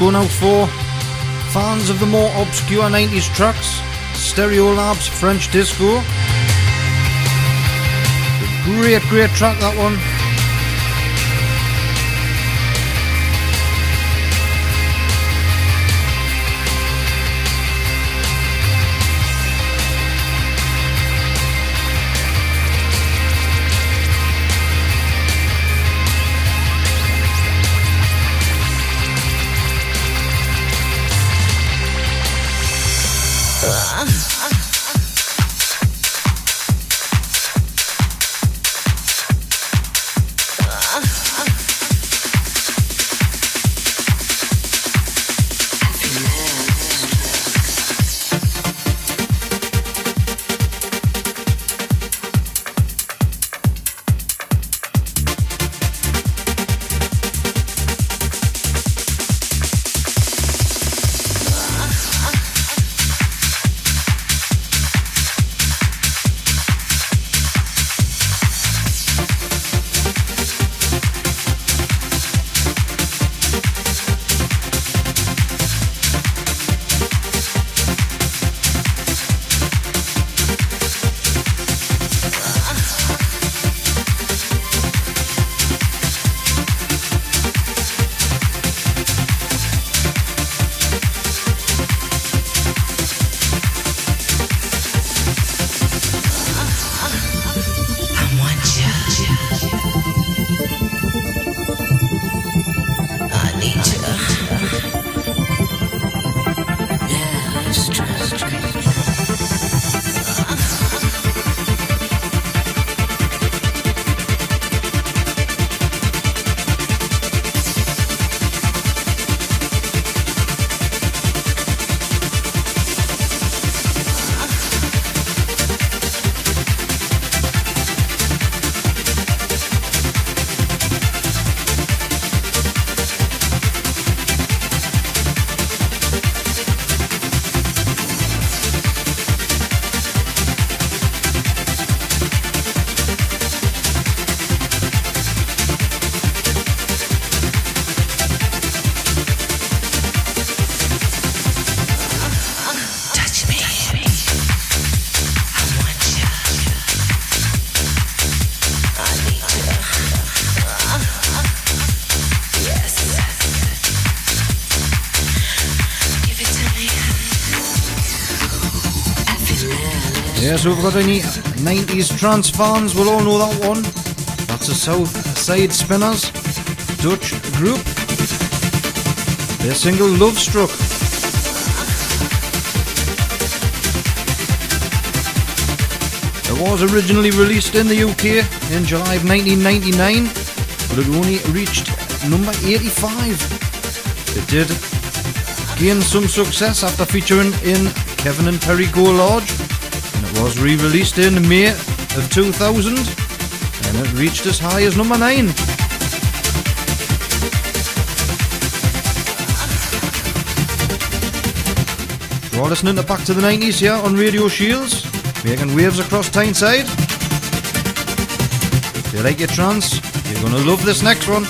For fans of the more obscure 90s tracks. Stereolab's French Disco. Great, great track that one. Yeah, so we've got any 90s trance fans, we'll all know that one. That's the South Side Spinners, Dutch group. Their single Luvstruck. It was originally released in the UK in July of 1999, but it only reached number 85. It did gain some success after featuring in Kevin and Perry Go it was re-released in May of 2000, and it reached as high as number 9. You're listening to Back to the 90s here on Radio Shields, making waves across Tyneside. If you like your trance, you're going to love this next one.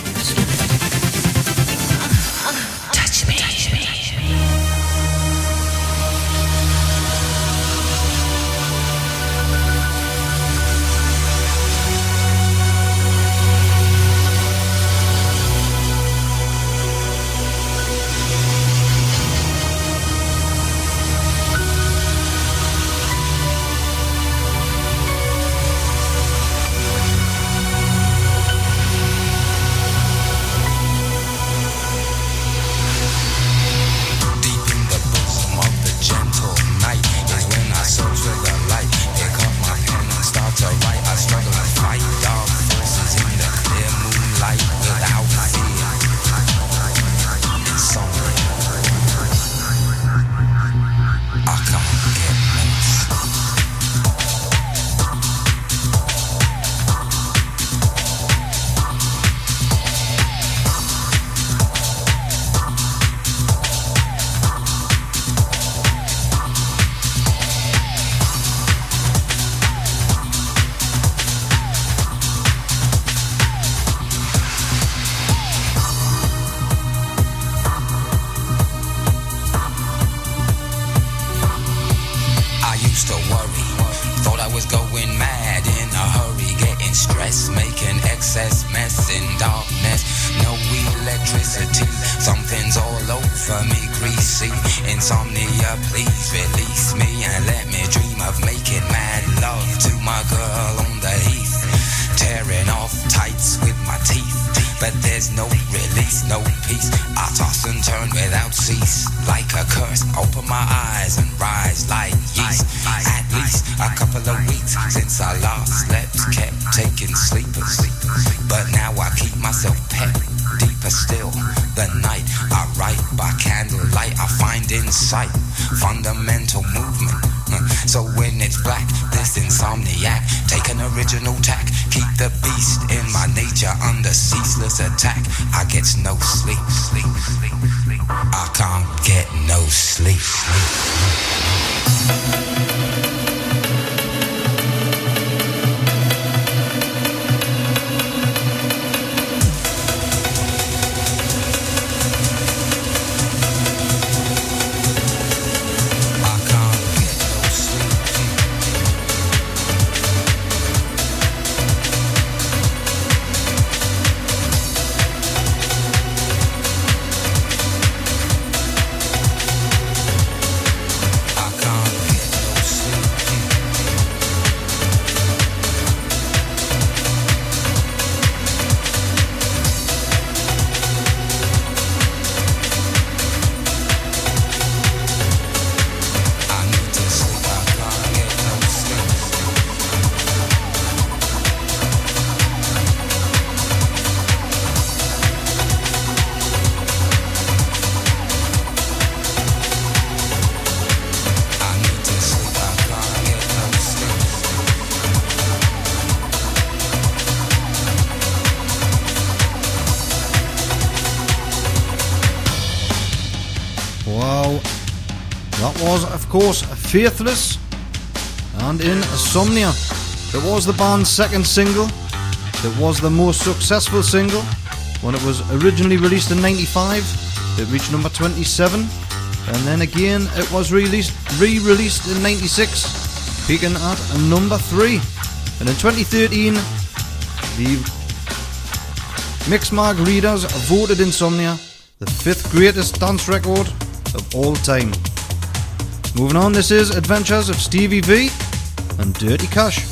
Course, Faithless and Insomnia. It was the band's second single. It was the most successful single. When it was originally released in 95, it reached number 27. And then again, it was released, re-released in 96, peaking at number 3. And in 2013, the Mixmag readers voted Insomnia the fifth greatest dance record of all time. Moving on, this is Adventures of Stevie V and Dirty Cash.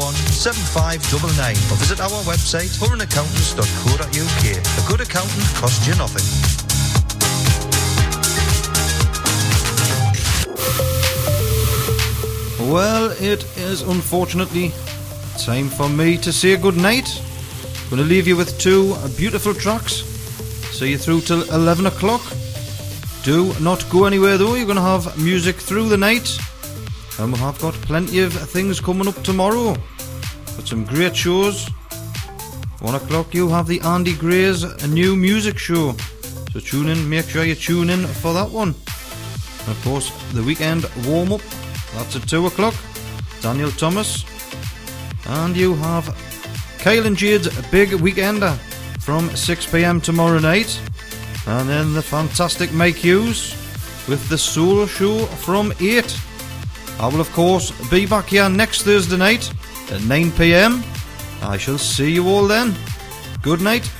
7599 or visit our website hurranaccountants.co.uk. A good accountant costs you nothing. Well, it is unfortunately time for me to say good night. I'm going to leave you with two beautiful tracks. See you through till 11 o'clock. Do not go anywhere though, you're going to have music through the night. And we have got plenty of things coming up tomorrow. Got some great shows. One o'clock, you have the Andy Gray's new music show. So tune in, make sure you tune in for that one. And of course, the weekend warm up. That's at two o'clock. Daniel Thomas. And you have Kyle and Jade's Big Weekender from 6 pm tomorrow night. And then the fantastic Mike Hughes with the Soul Show from 8. I will, of course, be back here next Thursday night at 9pm. I shall see you all then. Good night